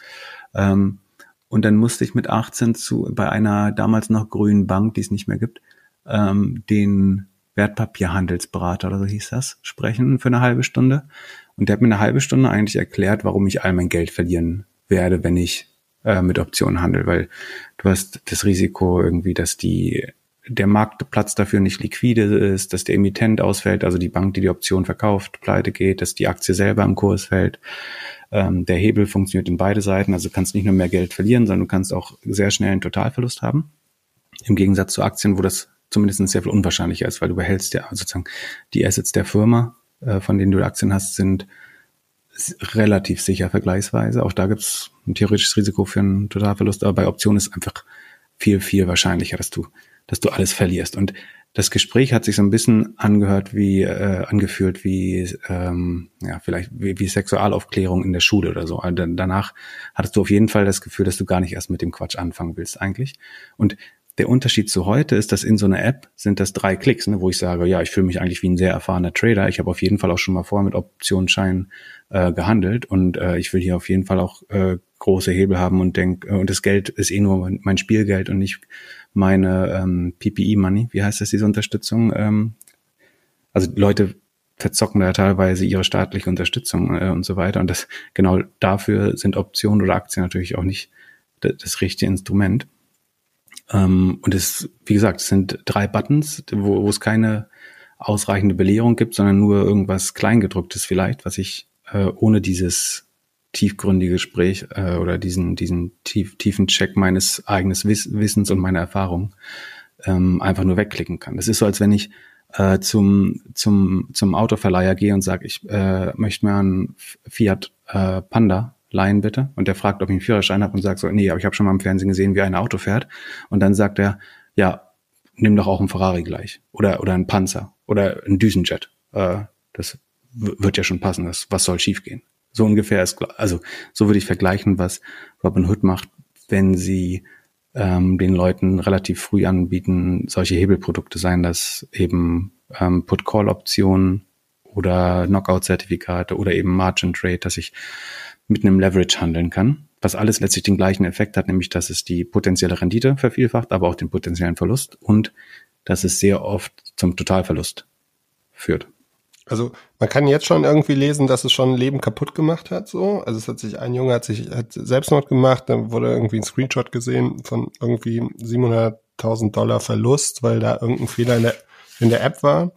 Ähm, und dann musste ich mit 18 zu bei einer damals noch grünen Bank, die es nicht mehr gibt, ähm, den Wertpapierhandelsberater oder so hieß das, sprechen für eine halbe Stunde. Und der hat mir eine halbe Stunde eigentlich erklärt, warum ich all mein Geld verlieren werde, wenn ich äh, mit Optionen handel, weil du hast das Risiko irgendwie, dass die der Marktplatz dafür nicht liquide ist, dass der Emittent ausfällt, also die Bank, die die Option verkauft, pleite geht, dass die Aktie selber im Kurs fällt. Ähm, der Hebel funktioniert in beide Seiten. Also du kannst nicht nur mehr Geld verlieren, sondern du kannst auch sehr schnell einen Totalverlust haben. Im Gegensatz zu Aktien, wo das zumindest sehr viel unwahrscheinlicher ist, weil du behältst ja sozusagen die Assets der Firma, äh, von denen du Aktien hast, sind relativ sicher vergleichsweise. Auch da gibt es ein theoretisches Risiko für einen Totalverlust, aber bei Optionen ist einfach viel, viel wahrscheinlicher, dass du, dass du alles verlierst. Und das Gespräch hat sich so ein bisschen angehört wie, äh, angefühlt wie, ähm, ja, vielleicht wie, wie Sexualaufklärung in der Schule oder so. Also danach hattest du auf jeden Fall das Gefühl, dass du gar nicht erst mit dem Quatsch anfangen willst eigentlich. Und der Unterschied zu heute ist, dass in so einer App sind das drei Klicks, ne, wo ich sage, ja, ich fühle mich eigentlich wie ein sehr erfahrener Trader. Ich habe auf jeden Fall auch schon mal vorher mit Optionsscheinen äh, gehandelt und äh, ich will hier auf jeden Fall auch äh, große Hebel haben und denk, äh, und das Geld ist eh nur mein Spielgeld und nicht meine ähm, PPE-Money. Wie heißt das, diese Unterstützung? Ähm, also Leute verzocken da teilweise ihre staatliche Unterstützung äh, und so weiter. Und das genau dafür sind Optionen oder Aktien natürlich auch nicht das, richtige Instrument. Ähm, und es, wie gesagt, es sind drei Buttons, wo, wo es keine ausreichende Belehrung gibt, sondern nur irgendwas Kleingedrucktes vielleicht, was ich äh, ohne dieses tiefgründige Gespräch äh, oder diesen, diesen tief, tiefen Check meines eigenen Wiss Wissens und meiner Erfahrung ähm, einfach nur wegklicken kann. Das ist so, als wenn ich äh, zum, zum, zum Autoverleiher gehe und sage, ich äh, möchte mir einen Fiat äh, Panda leihen bitte. Und der fragt, ob ich einen Führerschein habe und sagt so, nee, aber ich habe schon mal im Fernsehen gesehen, wie ein Auto fährt. Und dann sagt er, ja, nimm doch auch einen Ferrari gleich. Oder, oder einen Panzer. Oder einen Düsenjet. Äh, das wird ja schon passen. Das, was soll schiefgehen? So ungefähr ist, also so würde ich vergleichen, was Robin Hood macht, wenn sie ähm, den Leuten relativ früh anbieten, solche Hebelprodukte seien das eben ähm, Put-Call-Optionen oder Knockout-Zertifikate oder eben Margin Trade, dass ich mit einem Leverage handeln kann, was alles letztlich den gleichen Effekt hat, nämlich dass es die potenzielle Rendite vervielfacht, aber auch den potenziellen Verlust und dass es sehr oft zum Totalverlust führt. Also man kann jetzt schon irgendwie lesen, dass es schon ein Leben kaputt gemacht hat. So, also es hat sich ein Junge hat sich hat Selbstmord gemacht, dann wurde irgendwie ein Screenshot gesehen von irgendwie 700.000 Dollar Verlust, weil da irgendein Fehler in der in der App war.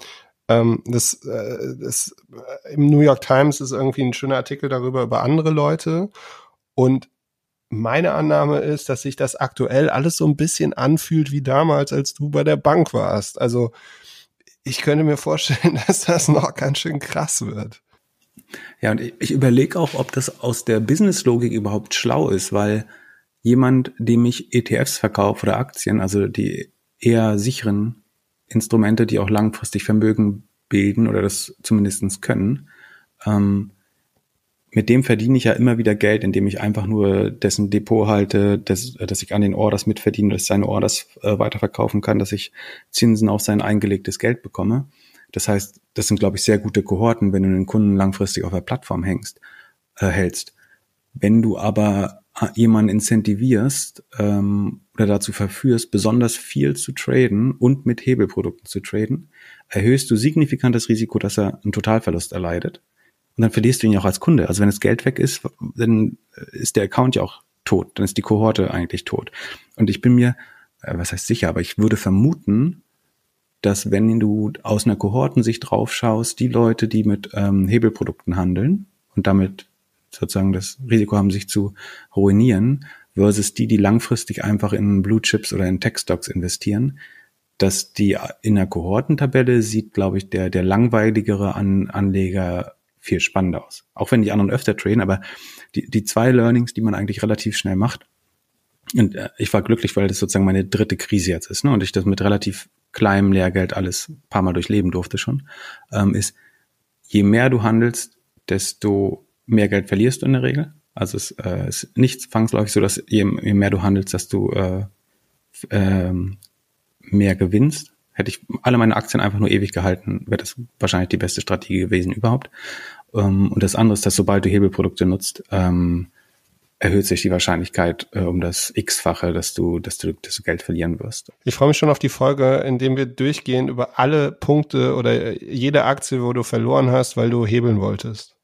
Ähm, das, äh, das äh, im New York Times ist irgendwie ein schöner Artikel darüber über andere Leute und meine Annahme ist, dass sich das aktuell alles so ein bisschen anfühlt wie damals, als du bei der Bank warst. Also ich könnte mir vorstellen, [laughs] dass das noch ganz schön krass wird. Ja, und ich überlege auch, ob das aus der Businesslogik überhaupt schlau ist, weil jemand, dem ich ETFs verkaufe oder Aktien, also die eher sicheren Instrumente, die auch langfristig Vermögen bilden oder das zumindestens können, ähm, mit dem verdiene ich ja immer wieder Geld, indem ich einfach nur dessen Depot halte, dass, dass ich an den Orders mitverdiene, dass ich seine Orders äh, weiterverkaufen kann, dass ich Zinsen auf sein eingelegtes Geld bekomme. Das heißt, das sind, glaube ich, sehr gute Kohorten, wenn du den Kunden langfristig auf der Plattform hängst, äh, hältst. Wenn du aber jemanden incentivierst ähm, oder dazu verführst, besonders viel zu traden und mit Hebelprodukten zu traden, erhöhst du signifikant das Risiko, dass er einen Totalverlust erleidet. Und dann verlierst du ihn ja auch als Kunde. Also wenn das Geld weg ist, dann ist der Account ja auch tot. Dann ist die Kohorte eigentlich tot. Und ich bin mir, äh, was heißt sicher, aber ich würde vermuten, dass wenn du aus einer Kohortensicht drauf schaust, die Leute, die mit ähm, Hebelprodukten handeln und damit sozusagen das Risiko haben, sich zu ruinieren, versus die, die langfristig einfach in Blue Chips oder in Tech-Stocks investieren, dass die in der Kohortentabelle sieht, glaube ich, der, der langweiligere An Anleger viel spannender aus. Auch wenn die anderen öfter traden, aber die, die zwei Learnings, die man eigentlich relativ schnell macht, und äh, ich war glücklich, weil das sozusagen meine dritte Krise jetzt ist, ne? Und ich das mit relativ kleinem Lehrgeld alles paar Mal durchleben durfte schon, ähm, ist, je mehr du handelst, desto mehr Geld verlierst du in der Regel. Also es äh, ist nicht zwangsläufig so, dass je, je mehr du handelst, dass du äh, äh, mehr gewinnst. Hätte ich alle meine Aktien einfach nur ewig gehalten, wäre das wahrscheinlich die beste Strategie gewesen überhaupt. Ähm, und das andere ist, dass sobald du Hebelprodukte nutzt, ähm, erhöht sich die Wahrscheinlichkeit äh, um das X-fache, dass du, dass du, dass du Geld verlieren wirst. Ich freue mich schon auf die Folge, in dem wir durchgehen über alle Punkte oder jede Aktie, wo du verloren hast, weil du hebeln wolltest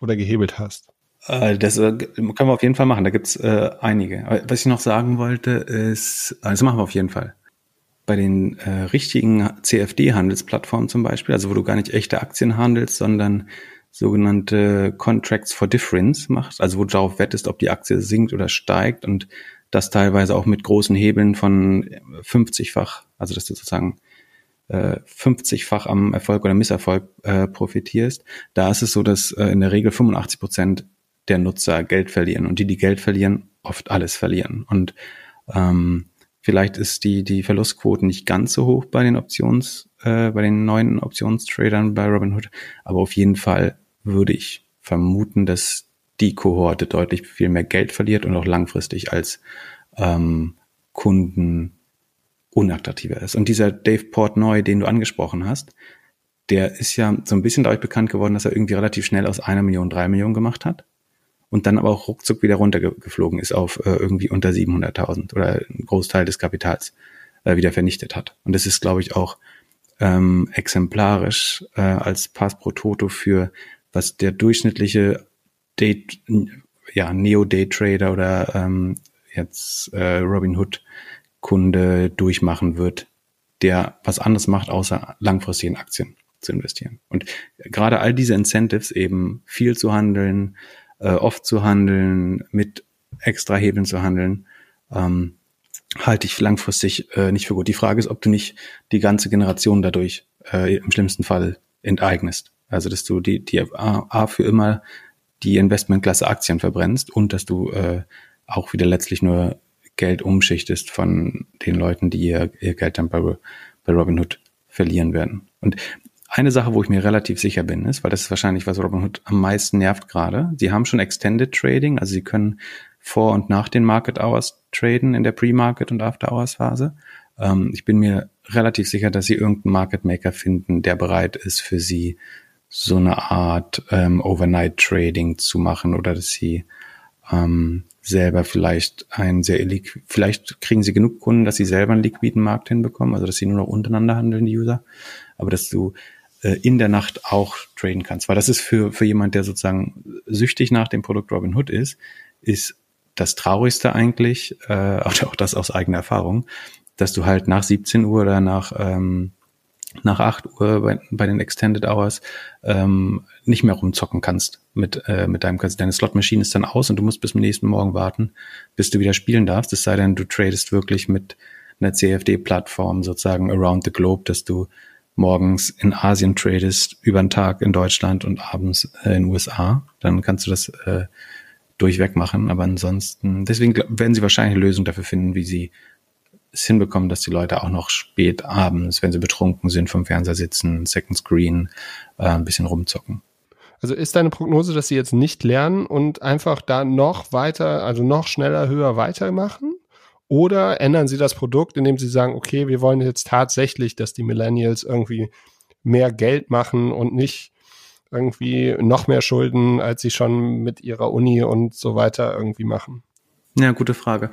oder gehebelt hast? Äh, das äh, können wir auf jeden Fall machen. Da gibt's äh, einige. was ich noch sagen wollte, ist, also machen wir auf jeden Fall. Bei den äh, richtigen CFD-Handelsplattformen zum Beispiel, also wo du gar nicht echte Aktien handelst, sondern sogenannte Contracts for Difference macht, also wo du darauf wettest, ob die Aktie sinkt oder steigt und das teilweise auch mit großen Hebeln von 50-fach, also dass du sozusagen äh, 50-fach am Erfolg oder Misserfolg äh, profitierst. Da ist es so, dass äh, in der Regel 85 Prozent der Nutzer Geld verlieren und die, die Geld verlieren, oft alles verlieren. Und ähm, vielleicht ist die, die Verlustquote nicht ganz so hoch bei den Options, äh, bei den neuen Optionstradern bei Robinhood, aber auf jeden Fall würde ich vermuten, dass die Kohorte deutlich viel mehr Geld verliert und auch langfristig als ähm, Kunden unattraktiver ist. Und dieser Dave Portnoy, den du angesprochen hast, der ist ja so ein bisschen dadurch bekannt geworden, dass er irgendwie relativ schnell aus einer Million drei Millionen gemacht hat und dann aber auch ruckzuck wieder runtergeflogen ist auf äh, irgendwie unter 700.000 oder einen Großteil des Kapitals äh, wieder vernichtet hat. Und das ist, glaube ich, auch ähm, exemplarisch äh, als Pass pro Toto für was der durchschnittliche Day, ja, Neo-Day-Trader oder ähm, jetzt äh, Robinhood-Kunde durchmachen wird, der was anderes macht, außer langfristig in Aktien zu investieren. Und gerade all diese Incentives eben viel zu handeln, äh, oft zu handeln, mit extra Hebeln zu handeln, ähm, halte ich langfristig äh, nicht für gut. Die Frage ist, ob du nicht die ganze Generation dadurch äh, im schlimmsten Fall enteignest. Also dass du die, die A, A für immer die Investmentklasse Aktien verbrennst und dass du äh, auch wieder letztlich nur Geld umschichtest von den Leuten, die ihr, ihr Geld dann bei, bei Robinhood verlieren werden. Und eine Sache, wo ich mir relativ sicher bin, ist, weil das ist wahrscheinlich, was Robinhood am meisten nervt gerade. Sie haben schon Extended Trading, also sie können vor und nach den Market Hours traden in der Pre-Market und After Hours Phase. Ähm, ich bin mir relativ sicher, dass sie irgendeinen Market Maker finden, der bereit ist für sie so eine Art ähm, Overnight Trading zu machen oder dass sie ähm, selber vielleicht ein sehr vielleicht kriegen sie genug Kunden, dass sie selber einen liquiden Markt hinbekommen, also dass sie nur noch untereinander handeln, die User, aber dass du äh, in der Nacht auch traden kannst, weil das ist für, für jemand, der sozusagen süchtig nach dem Produkt Robinhood ist, ist das Traurigste eigentlich, äh, [laughs] auch das aus eigener Erfahrung, dass du halt nach 17 Uhr oder nach ähm, nach 8 Uhr bei, bei den Extended Hours ähm, nicht mehr rumzocken kannst mit, äh, mit deinem Deine Slot-Maschine ist dann aus und du musst bis zum nächsten Morgen warten, bis du wieder spielen darfst. Es sei denn, du tradest wirklich mit einer CFD-Plattform sozusagen around the globe, dass du morgens in Asien tradest, über den Tag in Deutschland und abends äh, in USA. Dann kannst du das äh, durchweg machen. Aber ansonsten, deswegen werden sie wahrscheinlich eine Lösung dafür finden, wie sie es hinbekommen, dass die Leute auch noch spät abends, wenn sie betrunken sind, vom Fernseher sitzen, Second Screen, äh, ein bisschen rumzocken. Also ist deine Prognose, dass sie jetzt nicht lernen und einfach da noch weiter, also noch schneller, höher weitermachen? Oder ändern sie das Produkt, indem sie sagen, okay, wir wollen jetzt tatsächlich, dass die Millennials irgendwie mehr Geld machen und nicht irgendwie noch mehr Schulden, als sie schon mit ihrer Uni und so weiter irgendwie machen? Ja, gute Frage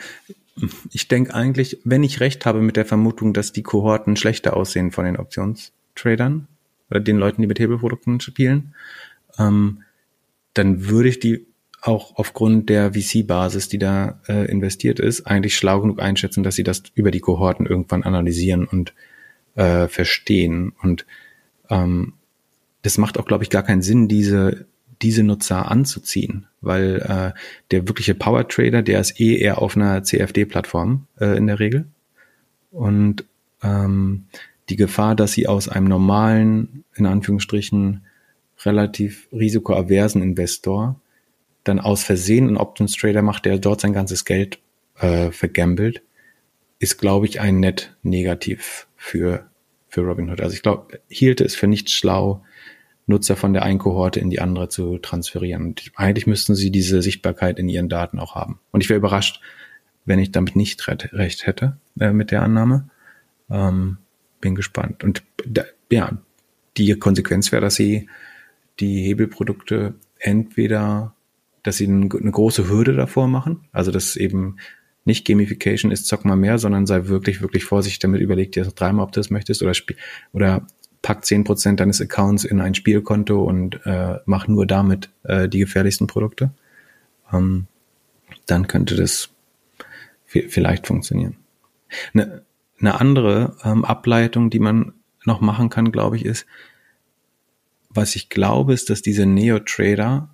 ich denke eigentlich, wenn ich recht habe mit der Vermutung, dass die Kohorten schlechter aussehen von den Optionstradern oder den Leuten, die mit Hebelprodukten spielen, ähm, dann würde ich die auch aufgrund der VC-Basis, die da äh, investiert ist, eigentlich schlau genug einschätzen, dass sie das über die Kohorten irgendwann analysieren und äh, verstehen. Und ähm, das macht auch, glaube ich, gar keinen Sinn, diese diese Nutzer anzuziehen, weil äh, der wirkliche Power Trader, der ist eh eher auf einer CFD-Plattform äh, in der Regel. Und ähm, die Gefahr, dass sie aus einem normalen, in Anführungsstrichen, relativ risikoaversen Investor dann aus Versehen einen Options Trader macht, der dort sein ganzes Geld äh, vergambelt, ist, glaube ich, ein net negativ für, für Robinhood. Also ich glaube, hielte es für nicht schlau, Nutzer von der einen Kohorte in die andere zu transferieren. Und eigentlich müssten sie diese Sichtbarkeit in ihren Daten auch haben. Und ich wäre überrascht, wenn ich damit nicht recht hätte äh, mit der Annahme. Ähm, bin gespannt. Und da, ja, die Konsequenz wäre, dass sie die Hebelprodukte entweder, dass sie eine große Hürde davor machen, also dass eben nicht Gamification ist, zock mal mehr, sondern sei wirklich, wirklich vorsichtig damit, überleg dir dreimal, ob du das möchtest oder, spiel oder pack zehn Prozent deines Accounts in ein Spielkonto und äh, mach nur damit äh, die gefährlichsten Produkte, ähm, dann könnte das vielleicht funktionieren. Eine, eine andere ähm, Ableitung, die man noch machen kann, glaube ich, ist, was ich glaube, ist, dass diese Neo-Trader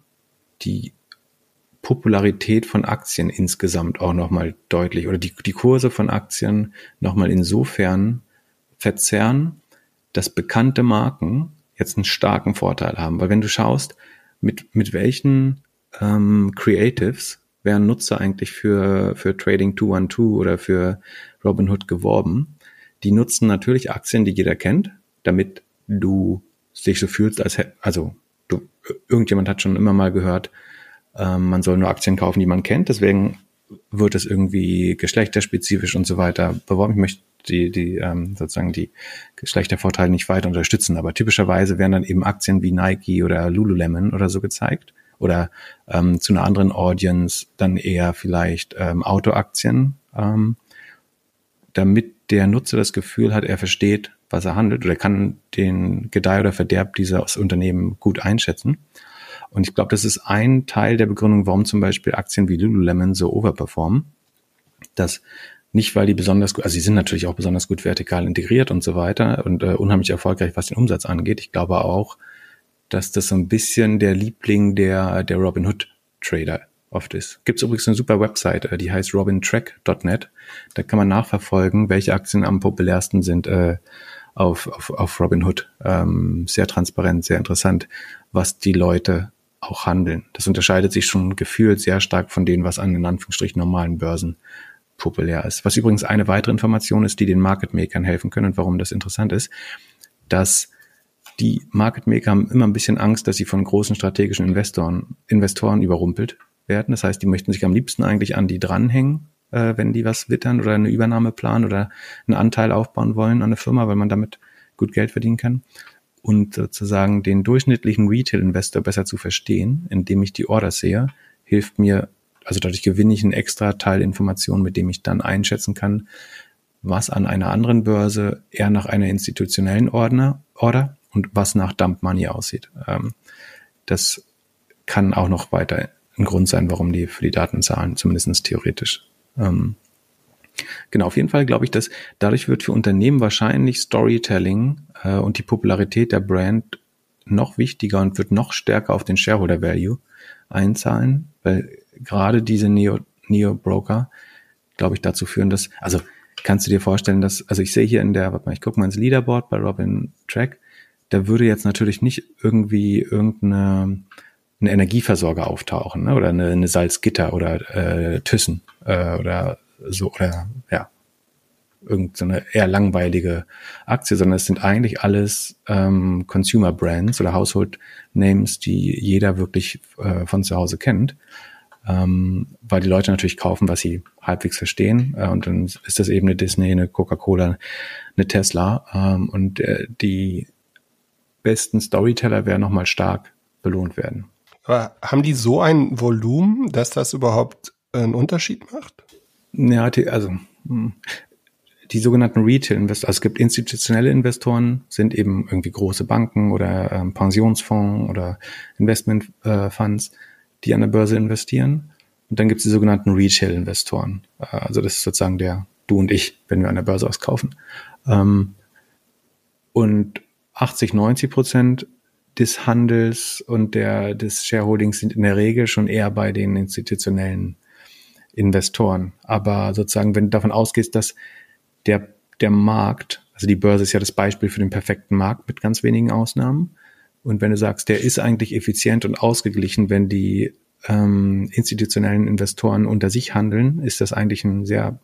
die Popularität von Aktien insgesamt auch nochmal deutlich oder die, die Kurse von Aktien nochmal insofern verzerren, dass bekannte Marken jetzt einen starken Vorteil haben. Weil wenn du schaust, mit, mit welchen ähm, Creatives werden Nutzer eigentlich für, für Trading 212 oder für Robinhood geworben, die nutzen natürlich Aktien, die jeder kennt, damit du dich so fühlst, als also du, irgendjemand hat schon immer mal gehört, ähm, man soll nur Aktien kaufen, die man kennt. Deswegen wird es irgendwie geschlechterspezifisch und so weiter beworben. Ich möchte die, die ähm, sozusagen die Geschlechtervorteile nicht weiter unterstützen, aber typischerweise werden dann eben Aktien wie Nike oder Lululemon oder so gezeigt oder ähm, zu einer anderen Audience dann eher vielleicht ähm, Autoaktien, ähm, damit der Nutzer das Gefühl hat, er versteht, was er handelt oder kann den Gedeih oder Verderb dieses Unternehmen gut einschätzen. Und ich glaube, das ist ein Teil der Begründung, warum zum Beispiel Aktien wie Lululemon so overperformen. Dass nicht, weil die besonders gut, also sie sind natürlich auch besonders gut vertikal integriert und so weiter und äh, unheimlich erfolgreich, was den Umsatz angeht. Ich glaube auch, dass das so ein bisschen der Liebling der, der Robinhood Trader oft ist. Gibt es übrigens eine super Website, äh, die heißt robintrack.net. Da kann man nachverfolgen, welche Aktien am populärsten sind äh, auf, auf, auf Robinhood. Ähm, sehr transparent, sehr interessant, was die Leute auch handeln. Das unterscheidet sich schon gefühlt sehr stark von dem, was an in Anführungsstrichen normalen Börsen populär ist. Was übrigens eine weitere Information ist, die den Market Makern helfen können und warum das interessant ist, dass die Market Maker haben immer ein bisschen Angst, dass sie von großen strategischen Investoren, Investoren überrumpelt werden. Das heißt, die möchten sich am liebsten eigentlich an die dranhängen, äh, wenn die was wittern oder eine Übernahme planen oder einen Anteil aufbauen wollen an der Firma, weil man damit gut Geld verdienen kann und sozusagen den durchschnittlichen Retail-Investor besser zu verstehen, indem ich die Orders sehe, hilft mir, also dadurch gewinne ich einen extra Teil Informationen, mit dem ich dann einschätzen kann, was an einer anderen Börse eher nach einer institutionellen Ordner, Order und was nach Dump Money aussieht. Ähm, das kann auch noch weiter ein Grund sein, warum die für die Daten zahlen, zumindest theoretisch. Ähm, Genau, auf jeden Fall glaube ich, dass dadurch wird für Unternehmen wahrscheinlich Storytelling äh, und die Popularität der Brand noch wichtiger und wird noch stärker auf den Shareholder Value einzahlen, weil gerade diese Neo, Neo Broker, glaube ich, dazu führen, dass, also kannst du dir vorstellen, dass, also ich sehe hier in der, warte mal, ich gucke mal ins Leaderboard bei Robin Track, da würde jetzt natürlich nicht irgendwie irgendeine eine Energieversorger auftauchen ne? oder eine, eine Salzgitter oder äh, Thyssen äh, oder so oder ja irgendeine eher langweilige Aktie, sondern es sind eigentlich alles ähm, Consumer Brands oder Household Names, die jeder wirklich äh, von zu Hause kennt, ähm, weil die Leute natürlich kaufen, was sie halbwegs verstehen. Äh, und dann ist das eben eine Disney, eine Coca-Cola, eine Tesla ähm, und äh, die besten Storyteller werden nochmal stark belohnt werden. Aber haben die so ein Volumen, dass das überhaupt einen Unterschied macht? Ja, die, also hm, die sogenannten Retail-Investoren, also es gibt institutionelle Investoren, sind eben irgendwie große Banken oder ähm, Pensionsfonds oder Investmentfonds, äh, die an der Börse investieren. Und dann gibt es die sogenannten Retail-Investoren. Äh, also das ist sozusagen der du und ich, wenn wir an der Börse was kaufen. Ähm, und 80, 90 Prozent des Handels und der, des Shareholdings sind in der Regel schon eher bei den institutionellen Investoren. Aber sozusagen, wenn du davon ausgehst, dass der, der Markt, also die Börse ist ja das Beispiel für den perfekten Markt mit ganz wenigen Ausnahmen. Und wenn du sagst, der ist eigentlich effizient und ausgeglichen, wenn die ähm, institutionellen Investoren unter sich handeln, ist das eigentlich ein sehr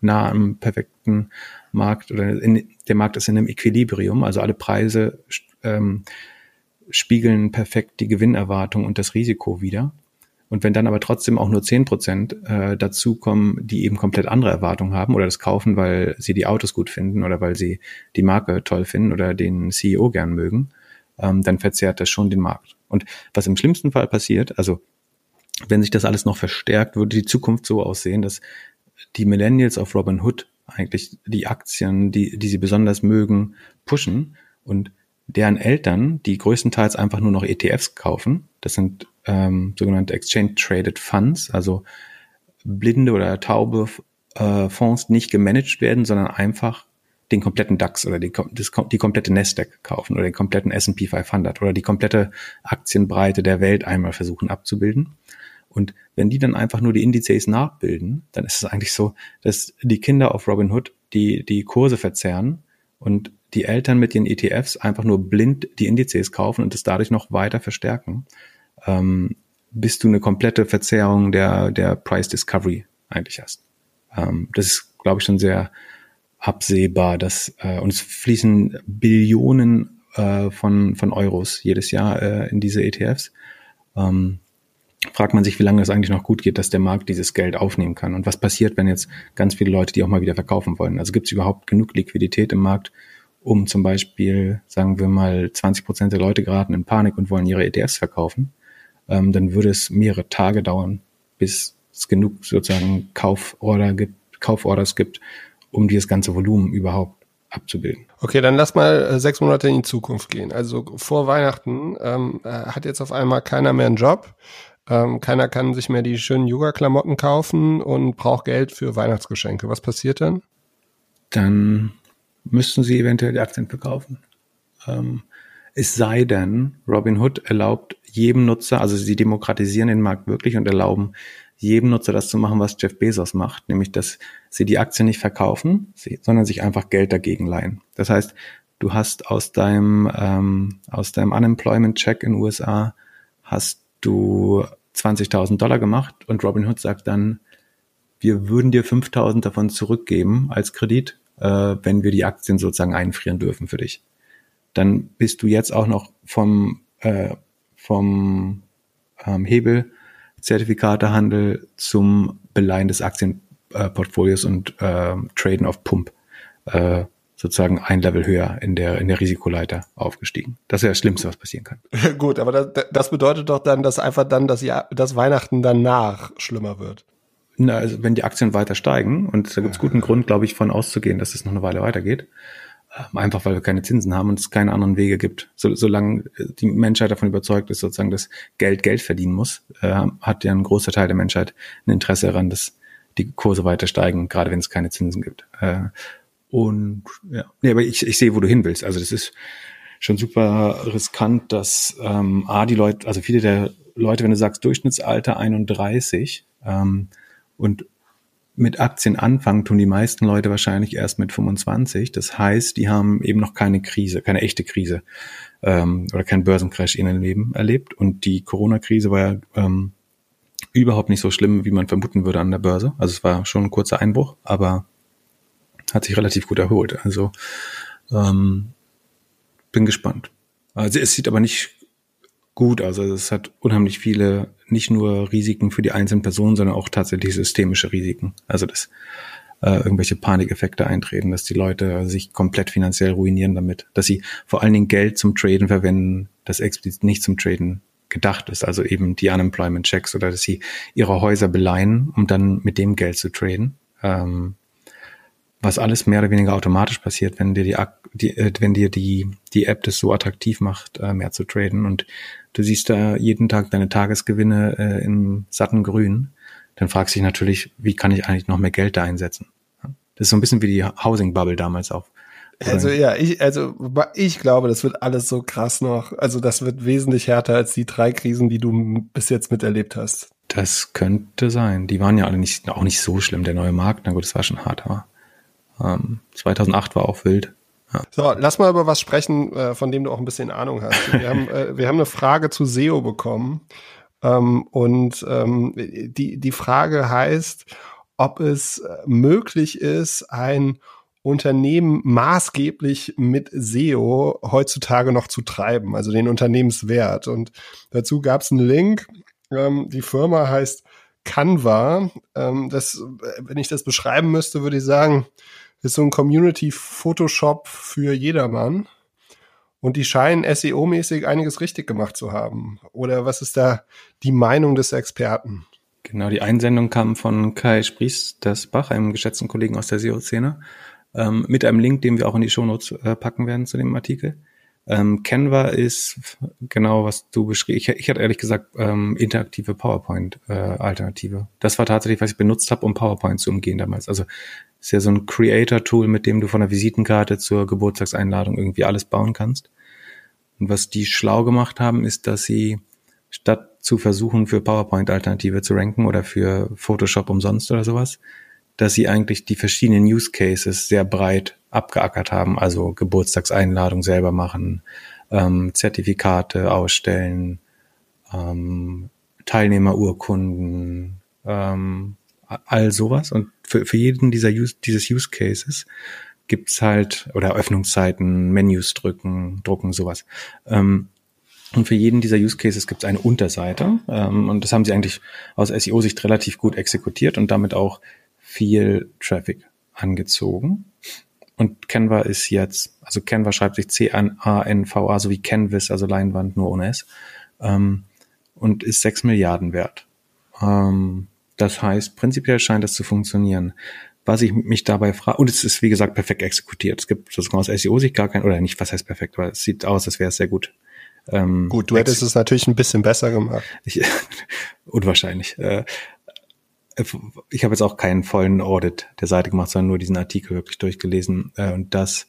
nah am perfekten Markt oder in, der Markt ist in einem Equilibrium, also alle Preise ähm, spiegeln perfekt die Gewinnerwartung und das Risiko wieder. Und wenn dann aber trotzdem auch nur zehn Prozent äh, dazukommen, die eben komplett andere Erwartungen haben oder das kaufen, weil sie die Autos gut finden oder weil sie die Marke toll finden oder den CEO gern mögen, ähm, dann verzerrt das schon den Markt. Und was im schlimmsten Fall passiert, also wenn sich das alles noch verstärkt, würde die Zukunft so aussehen, dass die Millennials auf Robinhood eigentlich die Aktien, die, die sie besonders mögen, pushen und deren Eltern, die größtenteils einfach nur noch ETFs kaufen, das sind ähm, sogenannte Exchange Traded Funds, also blinde oder taube äh, Fonds nicht gemanagt werden, sondern einfach den kompletten DAX oder die, das, die komplette Nasdaq kaufen oder den kompletten S&P 500 oder die komplette Aktienbreite der Welt einmal versuchen abzubilden. Und wenn die dann einfach nur die Indizes nachbilden, dann ist es eigentlich so, dass die Kinder auf Robinhood die, die Kurse verzerren und die Eltern mit ihren ETFs einfach nur blind die Indizes kaufen und es dadurch noch weiter verstärken, ähm, bis du eine komplette Verzerrung der, der Price Discovery eigentlich hast. Ähm, das ist, glaube ich, schon sehr absehbar, dass äh, uns fließen Billionen äh, von, von Euros jedes Jahr äh, in diese ETFs. Ähm, fragt man sich, wie lange es eigentlich noch gut geht, dass der Markt dieses Geld aufnehmen kann. Und was passiert, wenn jetzt ganz viele Leute die auch mal wieder verkaufen wollen? Also gibt es überhaupt genug Liquidität im Markt, um zum Beispiel, sagen wir mal, 20 Prozent der Leute geraten in Panik und wollen ihre ETFs verkaufen? Ähm, dann würde es mehrere Tage dauern, bis es genug sozusagen Kauforder gibt, Kauforders gibt, um dieses ganze Volumen überhaupt abzubilden. Okay, dann lass mal äh, sechs Monate in die Zukunft gehen. Also vor Weihnachten ähm, äh, hat jetzt auf einmal keiner mehr einen Job. Ähm, keiner kann sich mehr die schönen Yoga-Klamotten kaufen und braucht Geld für Weihnachtsgeschenke. Was passiert dann? Dann müssten sie eventuell die Aktien verkaufen. Ähm, es sei denn, Robinhood erlaubt jedem Nutzer, also sie demokratisieren den Markt wirklich und erlauben jedem Nutzer das zu machen, was Jeff Bezos macht, nämlich dass sie die Aktien nicht verkaufen, sondern sich einfach Geld dagegen leihen. Das heißt, du hast aus deinem ähm, aus deinem Unemployment Check in den USA hast du 20.000 Dollar gemacht und Robinhood sagt dann, wir würden dir 5.000 davon zurückgeben als Kredit, äh, wenn wir die Aktien sozusagen einfrieren dürfen für dich. Dann bist du jetzt auch noch vom, äh, vom ähm, Hebel Zertifikatehandel zum Beleihen des Aktienportfolios und äh, Traden auf Pump äh, sozusagen ein Level höher in der, in der Risikoleiter aufgestiegen. Das ist ja das Schlimmste, was passieren kann. [laughs] Gut, aber das, das bedeutet doch dann, dass einfach dann das, Jahr, das Weihnachten danach schlimmer wird. Na, also wenn die Aktien weiter steigen, und da gibt es guten Grund, glaube ich, von auszugehen, dass es noch eine Weile weitergeht, einfach weil wir keine Zinsen haben und es keine anderen Wege gibt. So, solange die Menschheit davon überzeugt ist, sozusagen, dass Geld Geld verdienen muss, äh, hat ja ein großer Teil der Menschheit ein Interesse daran, dass die Kurse weiter steigen, gerade wenn es keine Zinsen gibt. Äh, und ja, nee, aber ich, ich sehe, wo du hin willst. Also das ist schon super riskant, dass ähm, A, die Leute, also viele der Leute, wenn du sagst Durchschnittsalter 31 ähm, und mit Aktien anfangen, tun die meisten Leute wahrscheinlich erst mit 25. Das heißt, die haben eben noch keine Krise, keine echte Krise ähm, oder keinen Börsencrash in ihrem Leben erlebt. Und die Corona-Krise war ja ähm, überhaupt nicht so schlimm, wie man vermuten würde an der Börse. Also es war schon ein kurzer Einbruch, aber hat sich relativ gut erholt. Also ähm, bin gespannt. Also es sieht aber nicht gut aus. Also es hat unheimlich viele, nicht nur Risiken für die einzelnen Personen, sondern auch tatsächlich systemische Risiken. Also dass äh, irgendwelche Panikeffekte eintreten, dass die Leute sich komplett finanziell ruinieren damit, dass sie vor allen Dingen Geld zum Traden verwenden, das explizit nicht zum Traden gedacht ist, also eben die Unemployment Checks oder dass sie ihre Häuser beleihen, um dann mit dem Geld zu traden. Ähm, was alles mehr oder weniger automatisch passiert, wenn dir die, die äh, wenn dir die, die App das so attraktiv macht, äh, mehr zu traden und du siehst da jeden Tag deine Tagesgewinne äh, im satten Grün, dann fragst du dich natürlich, wie kann ich eigentlich noch mehr Geld da einsetzen? Das ist so ein bisschen wie die Housing Bubble damals auch. Also ja, ich, also ich glaube, das wird alles so krass noch. Also das wird wesentlich härter als die drei Krisen, die du bis jetzt miterlebt hast. Das könnte sein. Die waren ja alle nicht, auch nicht so schlimm. Der neue Markt, na gut, das war schon hart, aber ähm, 2008 war auch wild. Ja. So, lass mal über was sprechen, äh, von dem du auch ein bisschen Ahnung hast. [laughs] Wir haben, äh, wir haben eine Frage zu SEO bekommen. Ähm, und ähm, die, die Frage heißt, ob es äh, möglich ist, ein Unternehmen maßgeblich mit SEO heutzutage noch zu treiben, also den Unternehmenswert. Und dazu gab es einen Link. Ähm, die Firma heißt Canva. Das, wenn ich das beschreiben müsste, würde ich sagen, ist so ein Community-Photoshop für jedermann. Und die scheinen SEO-mäßig einiges richtig gemacht zu haben. Oder was ist da die Meinung des Experten? Genau, die Einsendung kam von Kai Spriestersbach, einem geschätzten Kollegen aus der SEO-Szene, ähm, mit einem Link, den wir auch in die Shownotes äh, packen werden zu dem Artikel. Ähm, Canva ist genau, was du beschrieben ich, ich hatte ehrlich gesagt ähm, interaktive PowerPoint-Alternative. Äh, das war tatsächlich, was ich benutzt habe, um PowerPoint zu umgehen damals. Also ist ja so ein Creator-Tool, mit dem du von der Visitenkarte zur Geburtstagseinladung irgendwie alles bauen kannst. Und was die schlau gemacht haben, ist, dass sie statt zu versuchen, für PowerPoint-Alternative zu ranken oder für Photoshop umsonst oder sowas, dass sie eigentlich die verschiedenen Use Cases sehr breit abgeackert haben, also Geburtstagseinladung selber machen, ähm, Zertifikate ausstellen, ähm, Teilnehmerurkunden, ähm, all sowas. Und für, für jeden dieser Use, dieses Use Cases gibt's halt, oder Öffnungszeiten, Menus drücken, drucken, sowas. Ähm, und für jeden dieser Use Cases gibt es eine Unterseite. Ähm, und das haben sie eigentlich aus SEO-Sicht relativ gut exekutiert und damit auch viel Traffic angezogen. Und Canva ist jetzt, also Canva schreibt sich C-A-N-V-A, so wie Canvas, also Leinwand, nur ohne S. Ähm, und ist 6 Milliarden wert. Ähm, das heißt, prinzipiell scheint das zu funktionieren. Was ich mich dabei frage, und es ist wie gesagt perfekt exekutiert. Es gibt sozusagen aus SEO-Sicht gar kein, oder nicht, was heißt perfekt, aber es sieht aus, als wäre es sehr gut ähm, Gut, du hättest es natürlich ein bisschen besser gemacht. Ich, [laughs] unwahrscheinlich. Äh, ich habe jetzt auch keinen vollen Audit der Seite gemacht, sondern nur diesen Artikel wirklich durchgelesen. Äh, und das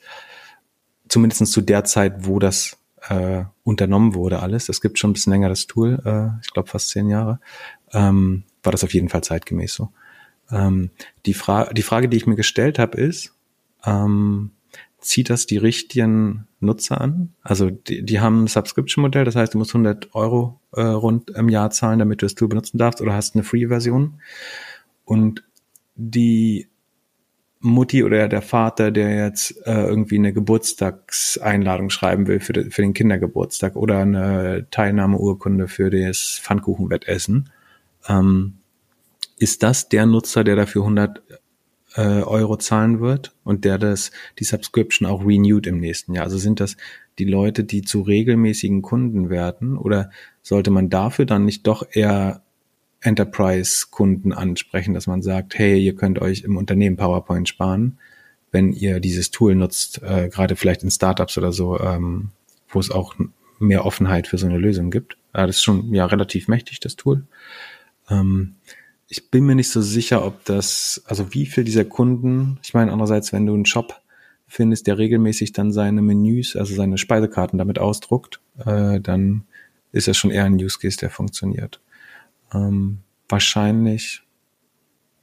zumindest zu der Zeit, wo das äh, unternommen wurde, alles, es gibt schon ein bisschen länger das Tool, äh, ich glaube fast zehn Jahre, ähm, war das auf jeden Fall zeitgemäß so. Ähm, die, Fra die Frage, die ich mir gestellt habe, ist, ähm, zieht das die richtigen Nutzer an? Also die, die haben ein Subscription-Modell, das heißt, du musst 100 Euro äh, rund im Jahr zahlen, damit du das Tool benutzen darfst oder hast eine Free-Version. Und die Mutti oder der Vater, der jetzt äh, irgendwie eine Geburtstagseinladung schreiben will für, de, für den Kindergeburtstag oder eine Teilnahmeurkunde für das Pfannkuchenwettessen, ähm, ist das der Nutzer, der dafür 100 äh, Euro zahlen wird und der das die Subscription auch renewed im nächsten Jahr. Also sind das die Leute, die zu regelmäßigen Kunden werden oder sollte man dafür dann nicht doch eher Enterprise-Kunden ansprechen, dass man sagt, hey, ihr könnt euch im Unternehmen PowerPoint sparen, wenn ihr dieses Tool nutzt, äh, gerade vielleicht in Startups oder so, ähm, wo es auch mehr Offenheit für so eine Lösung gibt. Äh, das ist schon ja relativ mächtig, das Tool. Ähm, ich bin mir nicht so sicher, ob das, also wie viel dieser Kunden, ich meine andererseits, wenn du einen Shop findest, der regelmäßig dann seine Menüs, also seine Speisekarten damit ausdruckt, äh, dann ist das schon eher ein Use Case, der funktioniert. Ähm, wahrscheinlich,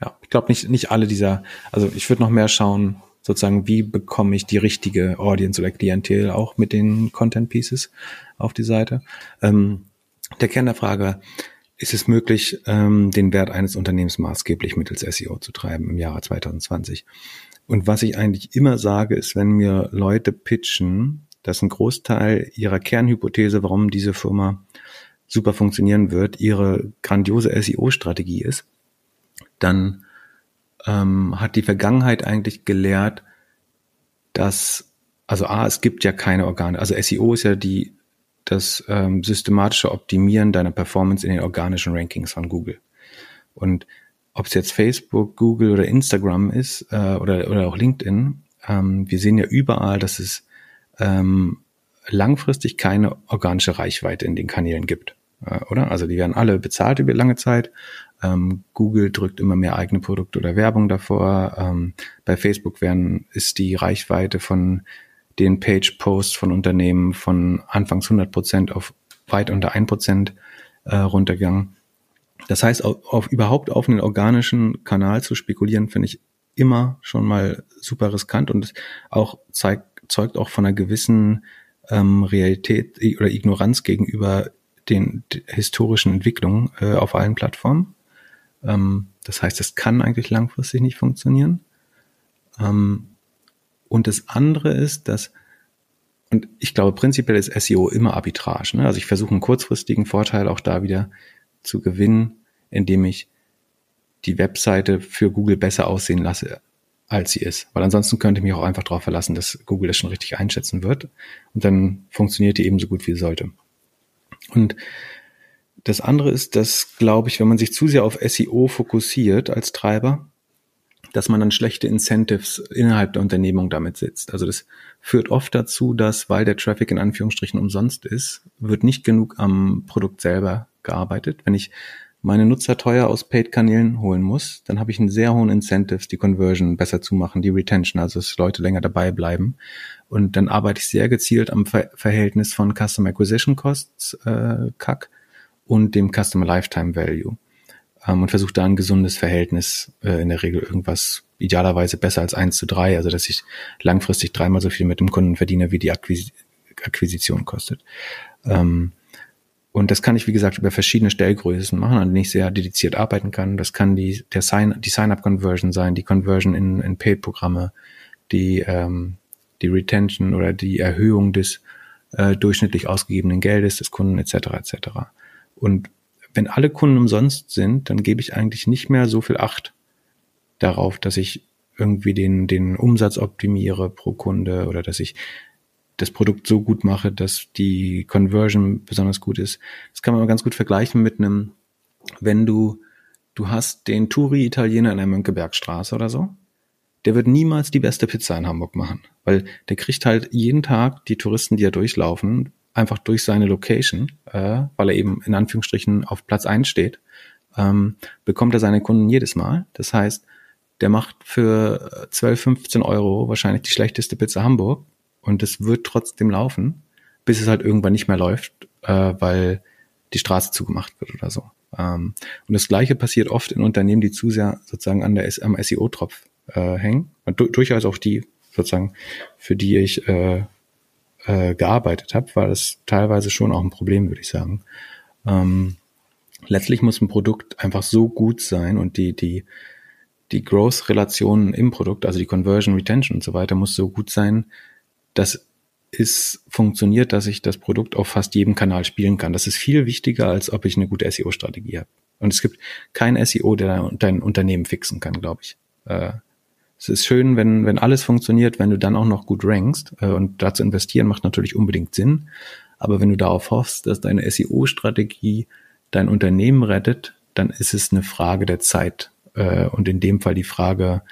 ja, ich glaube nicht, nicht alle dieser, also ich würde noch mehr schauen, sozusagen, wie bekomme ich die richtige Audience oder Klientel auch mit den Content Pieces auf die Seite. Ähm, der Kern der Frage, ist es möglich, ähm, den Wert eines Unternehmens maßgeblich mittels SEO zu treiben im Jahre 2020. Und was ich eigentlich immer sage, ist, wenn mir Leute pitchen, dass ein Großteil ihrer Kernhypothese, warum diese Firma super funktionieren wird, ihre grandiose SEO-Strategie ist, dann ähm, hat die Vergangenheit eigentlich gelehrt, dass, also A, es gibt ja keine Organe, also SEO ist ja die das ähm, systematische Optimieren deiner Performance in den organischen Rankings von Google. Und ob es jetzt Facebook, Google oder Instagram ist äh, oder, oder auch LinkedIn, ähm, wir sehen ja überall, dass es ähm, langfristig keine organische Reichweite in den Kanälen gibt. Äh, oder? Also die werden alle bezahlt über lange Zeit. Ähm, Google drückt immer mehr eigene Produkte oder Werbung davor. Ähm, bei Facebook werden, ist die Reichweite von den Page-Posts von Unternehmen von anfangs 100 Prozent auf weit unter 1 Prozent äh, runtergegangen. Das heißt, auf, auf, überhaupt auf einen organischen Kanal zu spekulieren, finde ich immer schon mal super riskant und auch zeigt, zeugt auch von einer gewissen ähm, Realität oder Ignoranz gegenüber den historischen Entwicklungen äh, auf allen Plattformen. Ähm, das heißt, es kann eigentlich langfristig nicht funktionieren. Ähm, und das andere ist, dass, und ich glaube, prinzipiell ist SEO immer Arbitrage. Ne? Also ich versuche einen kurzfristigen Vorteil auch da wieder zu gewinnen, indem ich die Webseite für Google besser aussehen lasse, als sie ist. Weil ansonsten könnte ich mich auch einfach darauf verlassen, dass Google das schon richtig einschätzen wird. Und dann funktioniert die ebenso gut, wie sie sollte. Und das andere ist, dass, glaube ich, wenn man sich zu sehr auf SEO fokussiert als Treiber, dass man dann schlechte Incentives innerhalb der Unternehmung damit setzt. Also das führt oft dazu, dass, weil der Traffic in Anführungsstrichen umsonst ist, wird nicht genug am Produkt selber gearbeitet. Wenn ich meine Nutzer teuer aus Paid-Kanälen holen muss, dann habe ich einen sehr hohen Incentives, die Conversion besser zu machen, die Retention, also dass Leute länger dabei bleiben. Und dann arbeite ich sehr gezielt am Ver Verhältnis von Customer Acquisition Costs, äh, CAC, und dem Customer Lifetime Value. Ähm, und versuche da ein gesundes Verhältnis, äh, in der Regel irgendwas idealerweise besser als eins zu drei, also dass ich langfristig dreimal so viel mit dem Kunden verdiene, wie die Akquis Akquisition kostet. Ähm, und das kann ich, wie gesagt, über verschiedene Stellgrößen machen, an denen ich sehr dediziert arbeiten kann. Das kann die, der Sign, die Sign-up-Conversion sein, die Conversion in, in Paid-Programme, die, ähm, die Retention oder die Erhöhung des äh, durchschnittlich ausgegebenen Geldes des Kunden etc. etc. Und wenn alle Kunden umsonst sind, dann gebe ich eigentlich nicht mehr so viel Acht darauf, dass ich irgendwie den, den Umsatz optimiere pro Kunde oder dass ich das Produkt so gut mache, dass die Conversion besonders gut ist. Das kann man ganz gut vergleichen mit einem, wenn du, du hast den Touri-Italiener in der Mönckebergstraße oder so, der wird niemals die beste Pizza in Hamburg machen, weil der kriegt halt jeden Tag die Touristen, die ja durchlaufen, einfach durch seine Location, äh, weil er eben in Anführungsstrichen auf Platz eins steht, ähm, bekommt er seine Kunden jedes Mal. Das heißt, der macht für 12, 15 Euro wahrscheinlich die schlechteste Pizza Hamburg und es wird trotzdem laufen, bis es halt irgendwann nicht mehr läuft, äh, weil die Straße zugemacht wird oder so. Ähm, und das Gleiche passiert oft in Unternehmen, die zu sehr sozusagen an der SEO-Tropf äh, hängen. Und du durchaus auch die sozusagen, für die ich äh, äh, gearbeitet habe, war das teilweise schon auch ein Problem, würde ich sagen. Ähm, letztlich muss ein Produkt einfach so gut sein und die die die Growth-Relationen im Produkt, also die Conversion, Retention und so weiter, muss so gut sein, dass es funktioniert, dass ich das Produkt auf fast jedem Kanal spielen kann. Das ist viel wichtiger, als ob ich eine gute SEO-Strategie habe. Und es gibt kein SEO, der dein Unternehmen fixen kann, glaube ich. Äh, es ist schön, wenn, wenn alles funktioniert, wenn du dann auch noch gut rankst. Äh, und dazu investieren macht natürlich unbedingt Sinn. Aber wenn du darauf hoffst, dass deine SEO-Strategie dein Unternehmen rettet, dann ist es eine Frage der Zeit. Äh, und in dem Fall die Frage,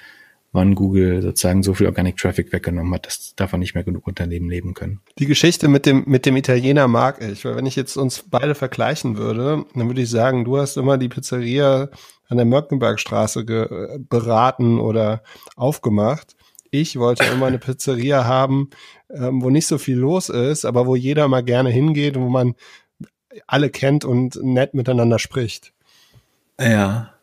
wann Google sozusagen so viel Organic Traffic weggenommen hat, dass davon nicht mehr genug Unternehmen leben können. Die Geschichte mit dem, mit dem Italiener mag ich, weil wenn ich jetzt uns beide vergleichen würde, dann würde ich sagen, du hast immer die Pizzeria an der Mönckenbergstraße beraten oder aufgemacht. Ich wollte immer eine Pizzeria haben, ähm, wo nicht so viel los ist, aber wo jeder mal gerne hingeht wo man alle kennt und nett miteinander spricht. Ja,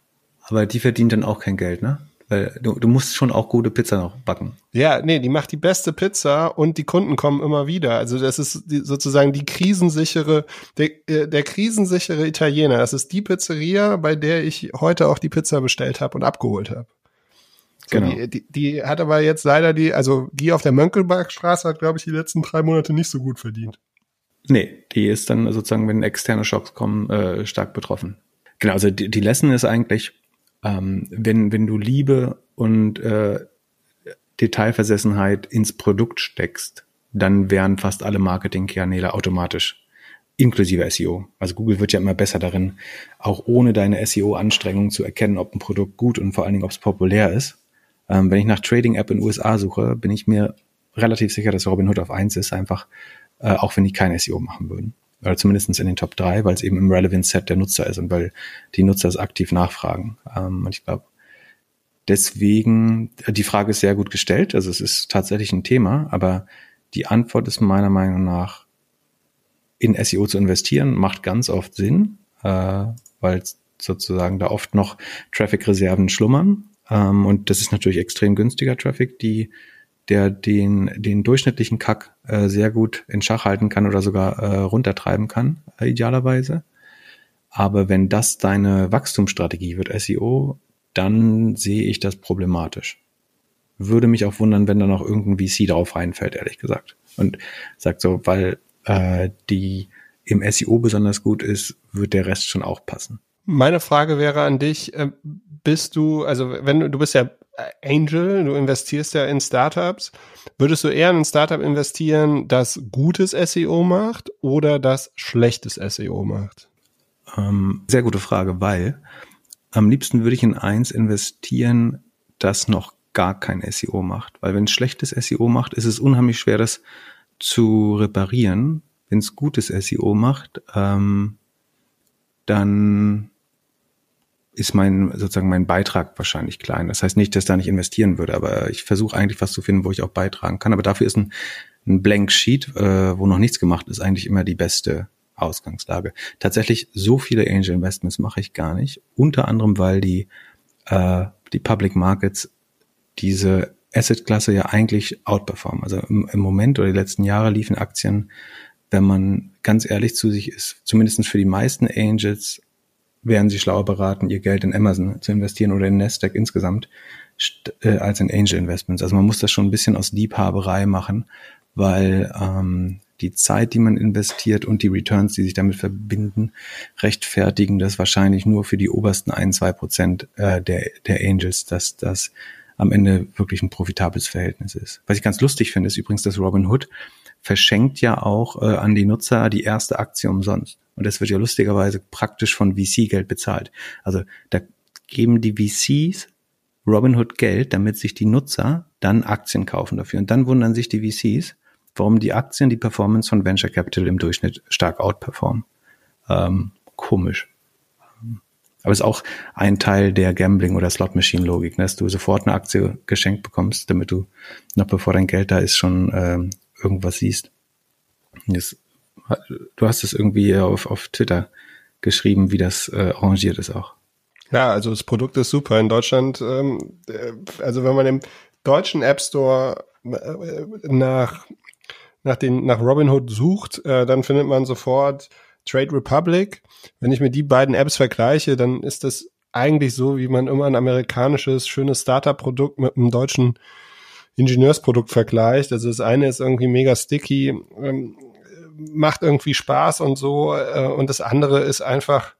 aber die verdient dann auch kein Geld, ne? Weil du, du musst schon auch gute Pizza noch backen. Ja, nee, die macht die beste Pizza und die Kunden kommen immer wieder. Also das ist die, sozusagen die krisensichere, der, äh, der krisensichere Italiener. Das ist die Pizzeria, bei der ich heute auch die Pizza bestellt habe und abgeholt habe. So, genau. Die, die, die, hat aber jetzt leider die, also die auf der Mönckelbergstraße hat, glaube ich, die letzten drei Monate nicht so gut verdient. Nee, die ist dann sozusagen, wenn externe Shocks kommen, äh, stark betroffen. Genau, also die, die Lesson ist eigentlich, ähm, wenn, wenn du Liebe und äh, Detailversessenheit ins Produkt steckst, dann wären fast alle Marketingkanäle automatisch inklusive SEO. Also Google wird ja immer besser darin, auch ohne deine SEO-Anstrengungen zu erkennen, ob ein Produkt gut und vor allen Dingen, ob es populär ist. Ähm, wenn ich nach Trading-App in den USA suche, bin ich mir relativ sicher, dass Robinhood auf eins ist, einfach äh, auch wenn die kein SEO machen würden oder zumindest in den Top 3, weil es eben im Relevant Set der Nutzer ist und weil die Nutzer es aktiv nachfragen. Ähm, und ich glaube, deswegen, die Frage ist sehr gut gestellt, also es ist tatsächlich ein Thema, aber die Antwort ist meiner Meinung nach, in SEO zu investieren, macht ganz oft Sinn, äh, weil sozusagen da oft noch Traffic-Reserven schlummern. Ähm, und das ist natürlich extrem günstiger Traffic, die der den, den durchschnittlichen Kack äh, sehr gut in Schach halten kann oder sogar äh, runtertreiben kann, äh, idealerweise. Aber wenn das deine Wachstumsstrategie wird, SEO, dann sehe ich das problematisch. Würde mich auch wundern, wenn da noch irgendein VC drauf reinfällt, ehrlich gesagt. Und sagt so, weil äh, die im SEO besonders gut ist, wird der Rest schon auch passen. Meine Frage wäre an dich, äh, bist du, also wenn du, du bist ja Angel, du investierst ja in Startups. Würdest du eher in ein Startup investieren, das gutes SEO macht oder das schlechtes SEO macht? Ähm, sehr gute Frage, weil am liebsten würde ich in eins investieren, das noch gar kein SEO macht. Weil wenn es schlechtes SEO macht, ist es unheimlich schwer, das zu reparieren. Wenn es gutes SEO macht, ähm, dann ist mein sozusagen mein Beitrag wahrscheinlich klein. Das heißt nicht, dass da nicht investieren würde, aber ich versuche eigentlich was zu finden, wo ich auch beitragen kann. Aber dafür ist ein, ein Blank Sheet, äh, wo noch nichts gemacht ist, eigentlich immer die beste Ausgangslage. Tatsächlich so viele Angel Investments mache ich gar nicht. Unter anderem, weil die äh, die Public Markets diese Asset-Klasse ja eigentlich outperformen. Also im, im Moment oder die letzten Jahre liefen Aktien, wenn man ganz ehrlich zu sich ist, zumindest für die meisten Angels wären sie schlauer beraten, ihr Geld in Amazon zu investieren oder in Nasdaq insgesamt, äh, als in Angel Investments. Also man muss das schon ein bisschen aus Liebhaberei machen, weil ähm, die Zeit, die man investiert und die Returns, die sich damit verbinden, rechtfertigen das wahrscheinlich nur für die obersten ein, zwei Prozent äh, der, der Angels, dass das am Ende wirklich ein profitables Verhältnis ist. Was ich ganz lustig finde, ist übrigens, dass Robin Hood verschenkt ja auch äh, an die Nutzer die erste Aktie umsonst. Und das wird ja lustigerweise praktisch von VC-Geld bezahlt. Also da geben die VCs Robinhood Geld, damit sich die Nutzer dann Aktien kaufen dafür. Und dann wundern sich die VCs, warum die Aktien die Performance von Venture Capital im Durchschnitt stark outperformen. Ähm, komisch. Aber es ist auch ein Teil der Gambling- oder Slot-Machine-Logik, ne? dass du sofort eine Aktie geschenkt bekommst, damit du noch bevor dein Geld da ist, schon ähm, irgendwas siehst. Das, du hast es irgendwie auf, auf Twitter geschrieben, wie das äh, arrangiert ist auch. Ja, also das Produkt ist super in Deutschland. Ähm, äh, also wenn man im deutschen App Store äh, nach nach den nach Robinhood sucht, äh, dann findet man sofort Trade Republic. Wenn ich mir die beiden Apps vergleiche, dann ist das eigentlich so, wie man immer ein amerikanisches, schönes Startup-Produkt mit einem deutschen Ingenieursprodukt vergleicht. Also das eine ist irgendwie mega sticky, ähm, macht irgendwie Spaß und so, äh, und das andere ist einfach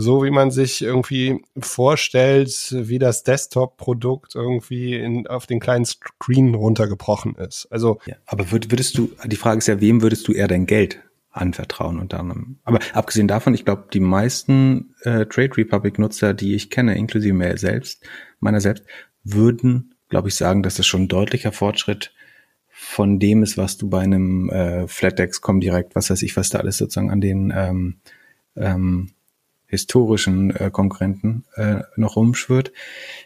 so, wie man sich irgendwie vorstellt, wie das Desktop-Produkt irgendwie in, auf den kleinen Screen runtergebrochen ist. Also. Ja, aber würdest du, die Frage ist ja, wem würdest du eher dein Geld anvertrauen unter anderem. Aber abgesehen davon, ich glaube, die meisten äh, Trade Republic Nutzer, die ich kenne, inklusive mir selbst, meiner selbst, würden, glaube ich, sagen, dass das schon ein deutlicher Fortschritt von dem ist, was du bei einem äh, FlatEx direkt, was weiß ich, was da alles sozusagen an den ähm, ähm, historischen äh, Konkurrenten äh, noch rumschwirrt,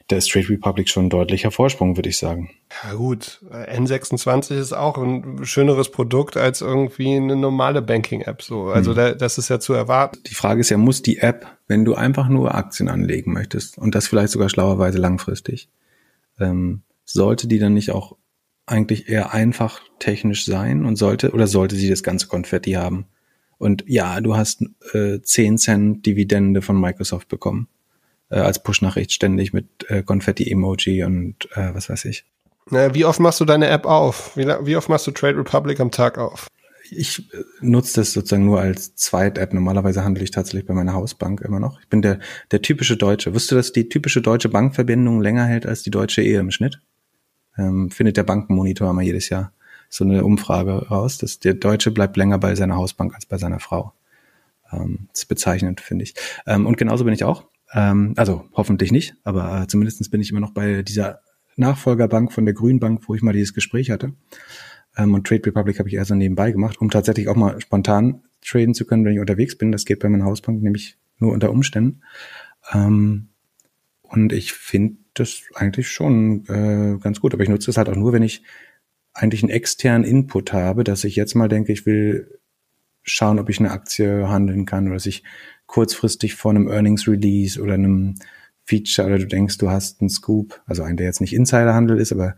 da ist Trade Republic schon ein deutlicher Vorsprung, würde ich sagen. Ja gut, N26 ist auch ein schöneres Produkt als irgendwie eine normale Banking-App. So, also hm. da, das ist ja zu erwarten. Die Frage ist ja, muss die App, wenn du einfach nur Aktien anlegen möchtest und das vielleicht sogar schlauerweise langfristig, ähm, sollte die dann nicht auch eigentlich eher einfach technisch sein und sollte oder sollte sie das ganze Konfetti haben? Und ja, du hast äh, 10 Cent Dividende von Microsoft bekommen. Äh, als Push-Nachricht ständig mit äh, Konfetti-Emoji und äh, was weiß ich. Wie oft machst du deine App auf? Wie, wie oft machst du Trade Republic am Tag auf? Ich äh, nutze das sozusagen nur als Zweit-App. Normalerweise handle ich tatsächlich bei meiner Hausbank immer noch. Ich bin der, der typische Deutsche. Wusstest du, dass die typische deutsche Bankverbindung länger hält als die deutsche Ehe im Schnitt? Ähm, findet der Bankenmonitor immer jedes Jahr so eine Umfrage raus, dass der Deutsche bleibt länger bei seiner Hausbank als bei seiner Frau. Ähm, das ist bezeichnend, finde ich. Ähm, und genauso bin ich auch. Ähm, also hoffentlich nicht, aber äh, zumindest bin ich immer noch bei dieser Nachfolgerbank von der Grünbank, wo ich mal dieses Gespräch hatte. Ähm, und Trade Republic habe ich eher so nebenbei gemacht, um tatsächlich auch mal spontan traden zu können, wenn ich unterwegs bin. Das geht bei meiner Hausbank nämlich nur unter Umständen. Ähm, und ich finde das eigentlich schon äh, ganz gut. Aber ich nutze es halt auch nur, wenn ich eigentlich einen externen Input habe, dass ich jetzt mal denke, ich will schauen, ob ich eine Aktie handeln kann oder dass ich kurzfristig vor einem Earnings Release oder einem Feature oder du denkst, du hast einen Scoop, also einen, der jetzt nicht Insiderhandel ist, aber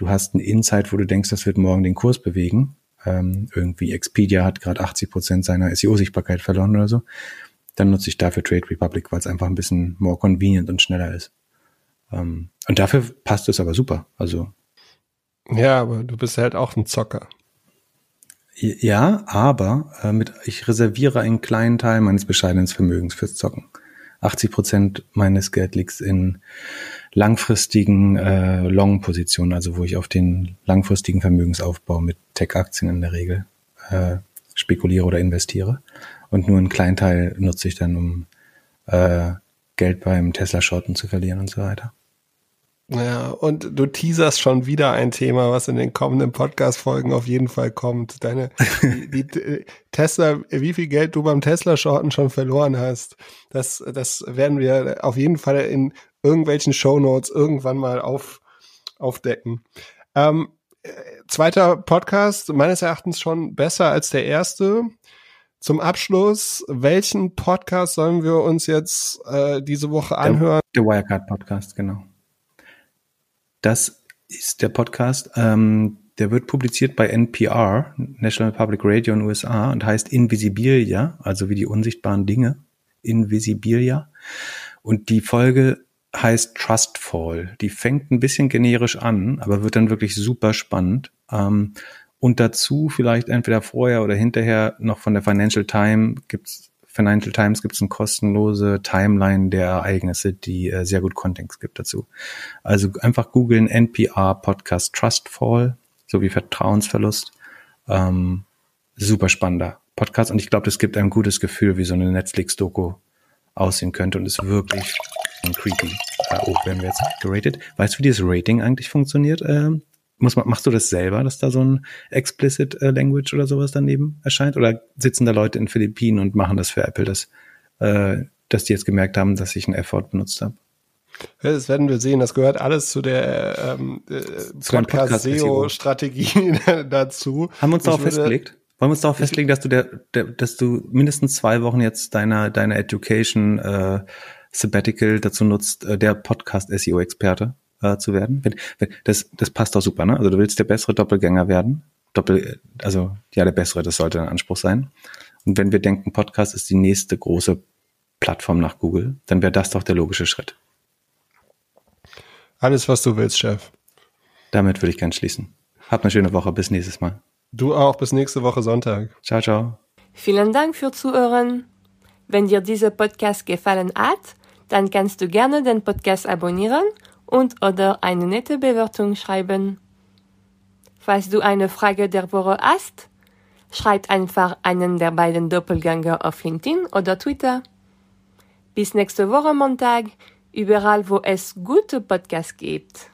du hast einen Insight, wo du denkst, das wird morgen den Kurs bewegen. Ähm, irgendwie Expedia hat gerade 80 Prozent seiner SEO-Sichtbarkeit verloren oder so. Dann nutze ich dafür Trade Republic, weil es einfach ein bisschen more convenient und schneller ist. Ähm, und dafür passt es aber super. Also ja, aber du bist halt auch ein Zocker. Ja, aber äh, mit, ich reserviere einen kleinen Teil meines bescheidenen Vermögens fürs Zocken. 80 Prozent meines Geld liegt in langfristigen äh, Long-Positionen, also wo ich auf den langfristigen Vermögensaufbau mit Tech-Aktien in der Regel äh, spekuliere oder investiere. Und nur einen kleinen Teil nutze ich dann, um äh, Geld beim Tesla-Shorten zu verlieren und so weiter. Ja, und du teaserst schon wieder ein Thema, was in den kommenden Podcast-Folgen auf jeden Fall kommt. Deine, die, die Tesla, wie viel Geld du beim Tesla-Shorten schon verloren hast, das, das werden wir auf jeden Fall in irgendwelchen Shownotes irgendwann mal auf, aufdecken. Ähm, zweiter Podcast, meines Erachtens schon besser als der erste. Zum Abschluss, welchen Podcast sollen wir uns jetzt äh, diese Woche anhören? Der, der Wirecard Podcast, genau. Das ist der Podcast, ähm, der wird publiziert bei NPR, National Public Radio in den USA, und heißt Invisibilia, also wie die unsichtbaren Dinge. Invisibilia. Und die Folge heißt Trustfall. Die fängt ein bisschen generisch an, aber wird dann wirklich super spannend. Ähm, und dazu vielleicht entweder vorher oder hinterher noch von der Financial Times gibt's Financial Times gibt's eine kostenlose Timeline der Ereignisse, die äh, sehr gut Kontext gibt dazu. Also einfach googeln NPR Podcast Trustfall sowie Vertrauensverlust. Ähm, super spannender Podcast und ich glaube, das gibt ein gutes Gefühl, wie so eine Netflix-Doku aussehen könnte und ist wirklich creepy. Äh, oh, werden wir jetzt geratet. Weißt du, wie dieses Rating eigentlich funktioniert? Ähm, muss man, machst du das selber, dass da so ein explicit äh, Language oder sowas daneben erscheint? Oder sitzen da Leute in Philippinen und machen das für Apple, dass, äh, dass die jetzt gemerkt haben, dass ich ein Effort benutzt habe? Das werden wir sehen. Das gehört alles zu der ähm, äh, Podcast-SEO-Strategie [laughs] dazu. Haben wir uns darauf festgelegt? Wollen wir uns darauf festlegen, dass du der, der, dass du mindestens zwei Wochen jetzt deiner deiner Education äh, Sabbatical dazu nutzt, äh, der Podcast SEO Experte äh, zu werden? Wenn, wenn, das das passt doch super, ne? Also du willst der bessere Doppelgänger werden, Doppel, also ja der bessere, das sollte ein Anspruch sein. Und wenn wir denken, Podcast ist die nächste große Plattform nach Google, dann wäre das doch der logische Schritt. Alles, was du willst, Chef. Damit würde ich gern schließen. Habt eine schöne Woche. Bis nächstes Mal. Du auch. Bis nächste Woche Sonntag. Ciao, ciao. Vielen Dank für Zuhören. Wenn dir dieser Podcast gefallen hat, dann kannst du gerne den Podcast abonnieren und oder eine nette Bewertung schreiben. Falls du eine Frage der Woche hast, schreib einfach einen der beiden Doppelgänger auf LinkedIn oder Twitter. Bis nächste Woche Montag überall, wo es gute Podcasts gibt.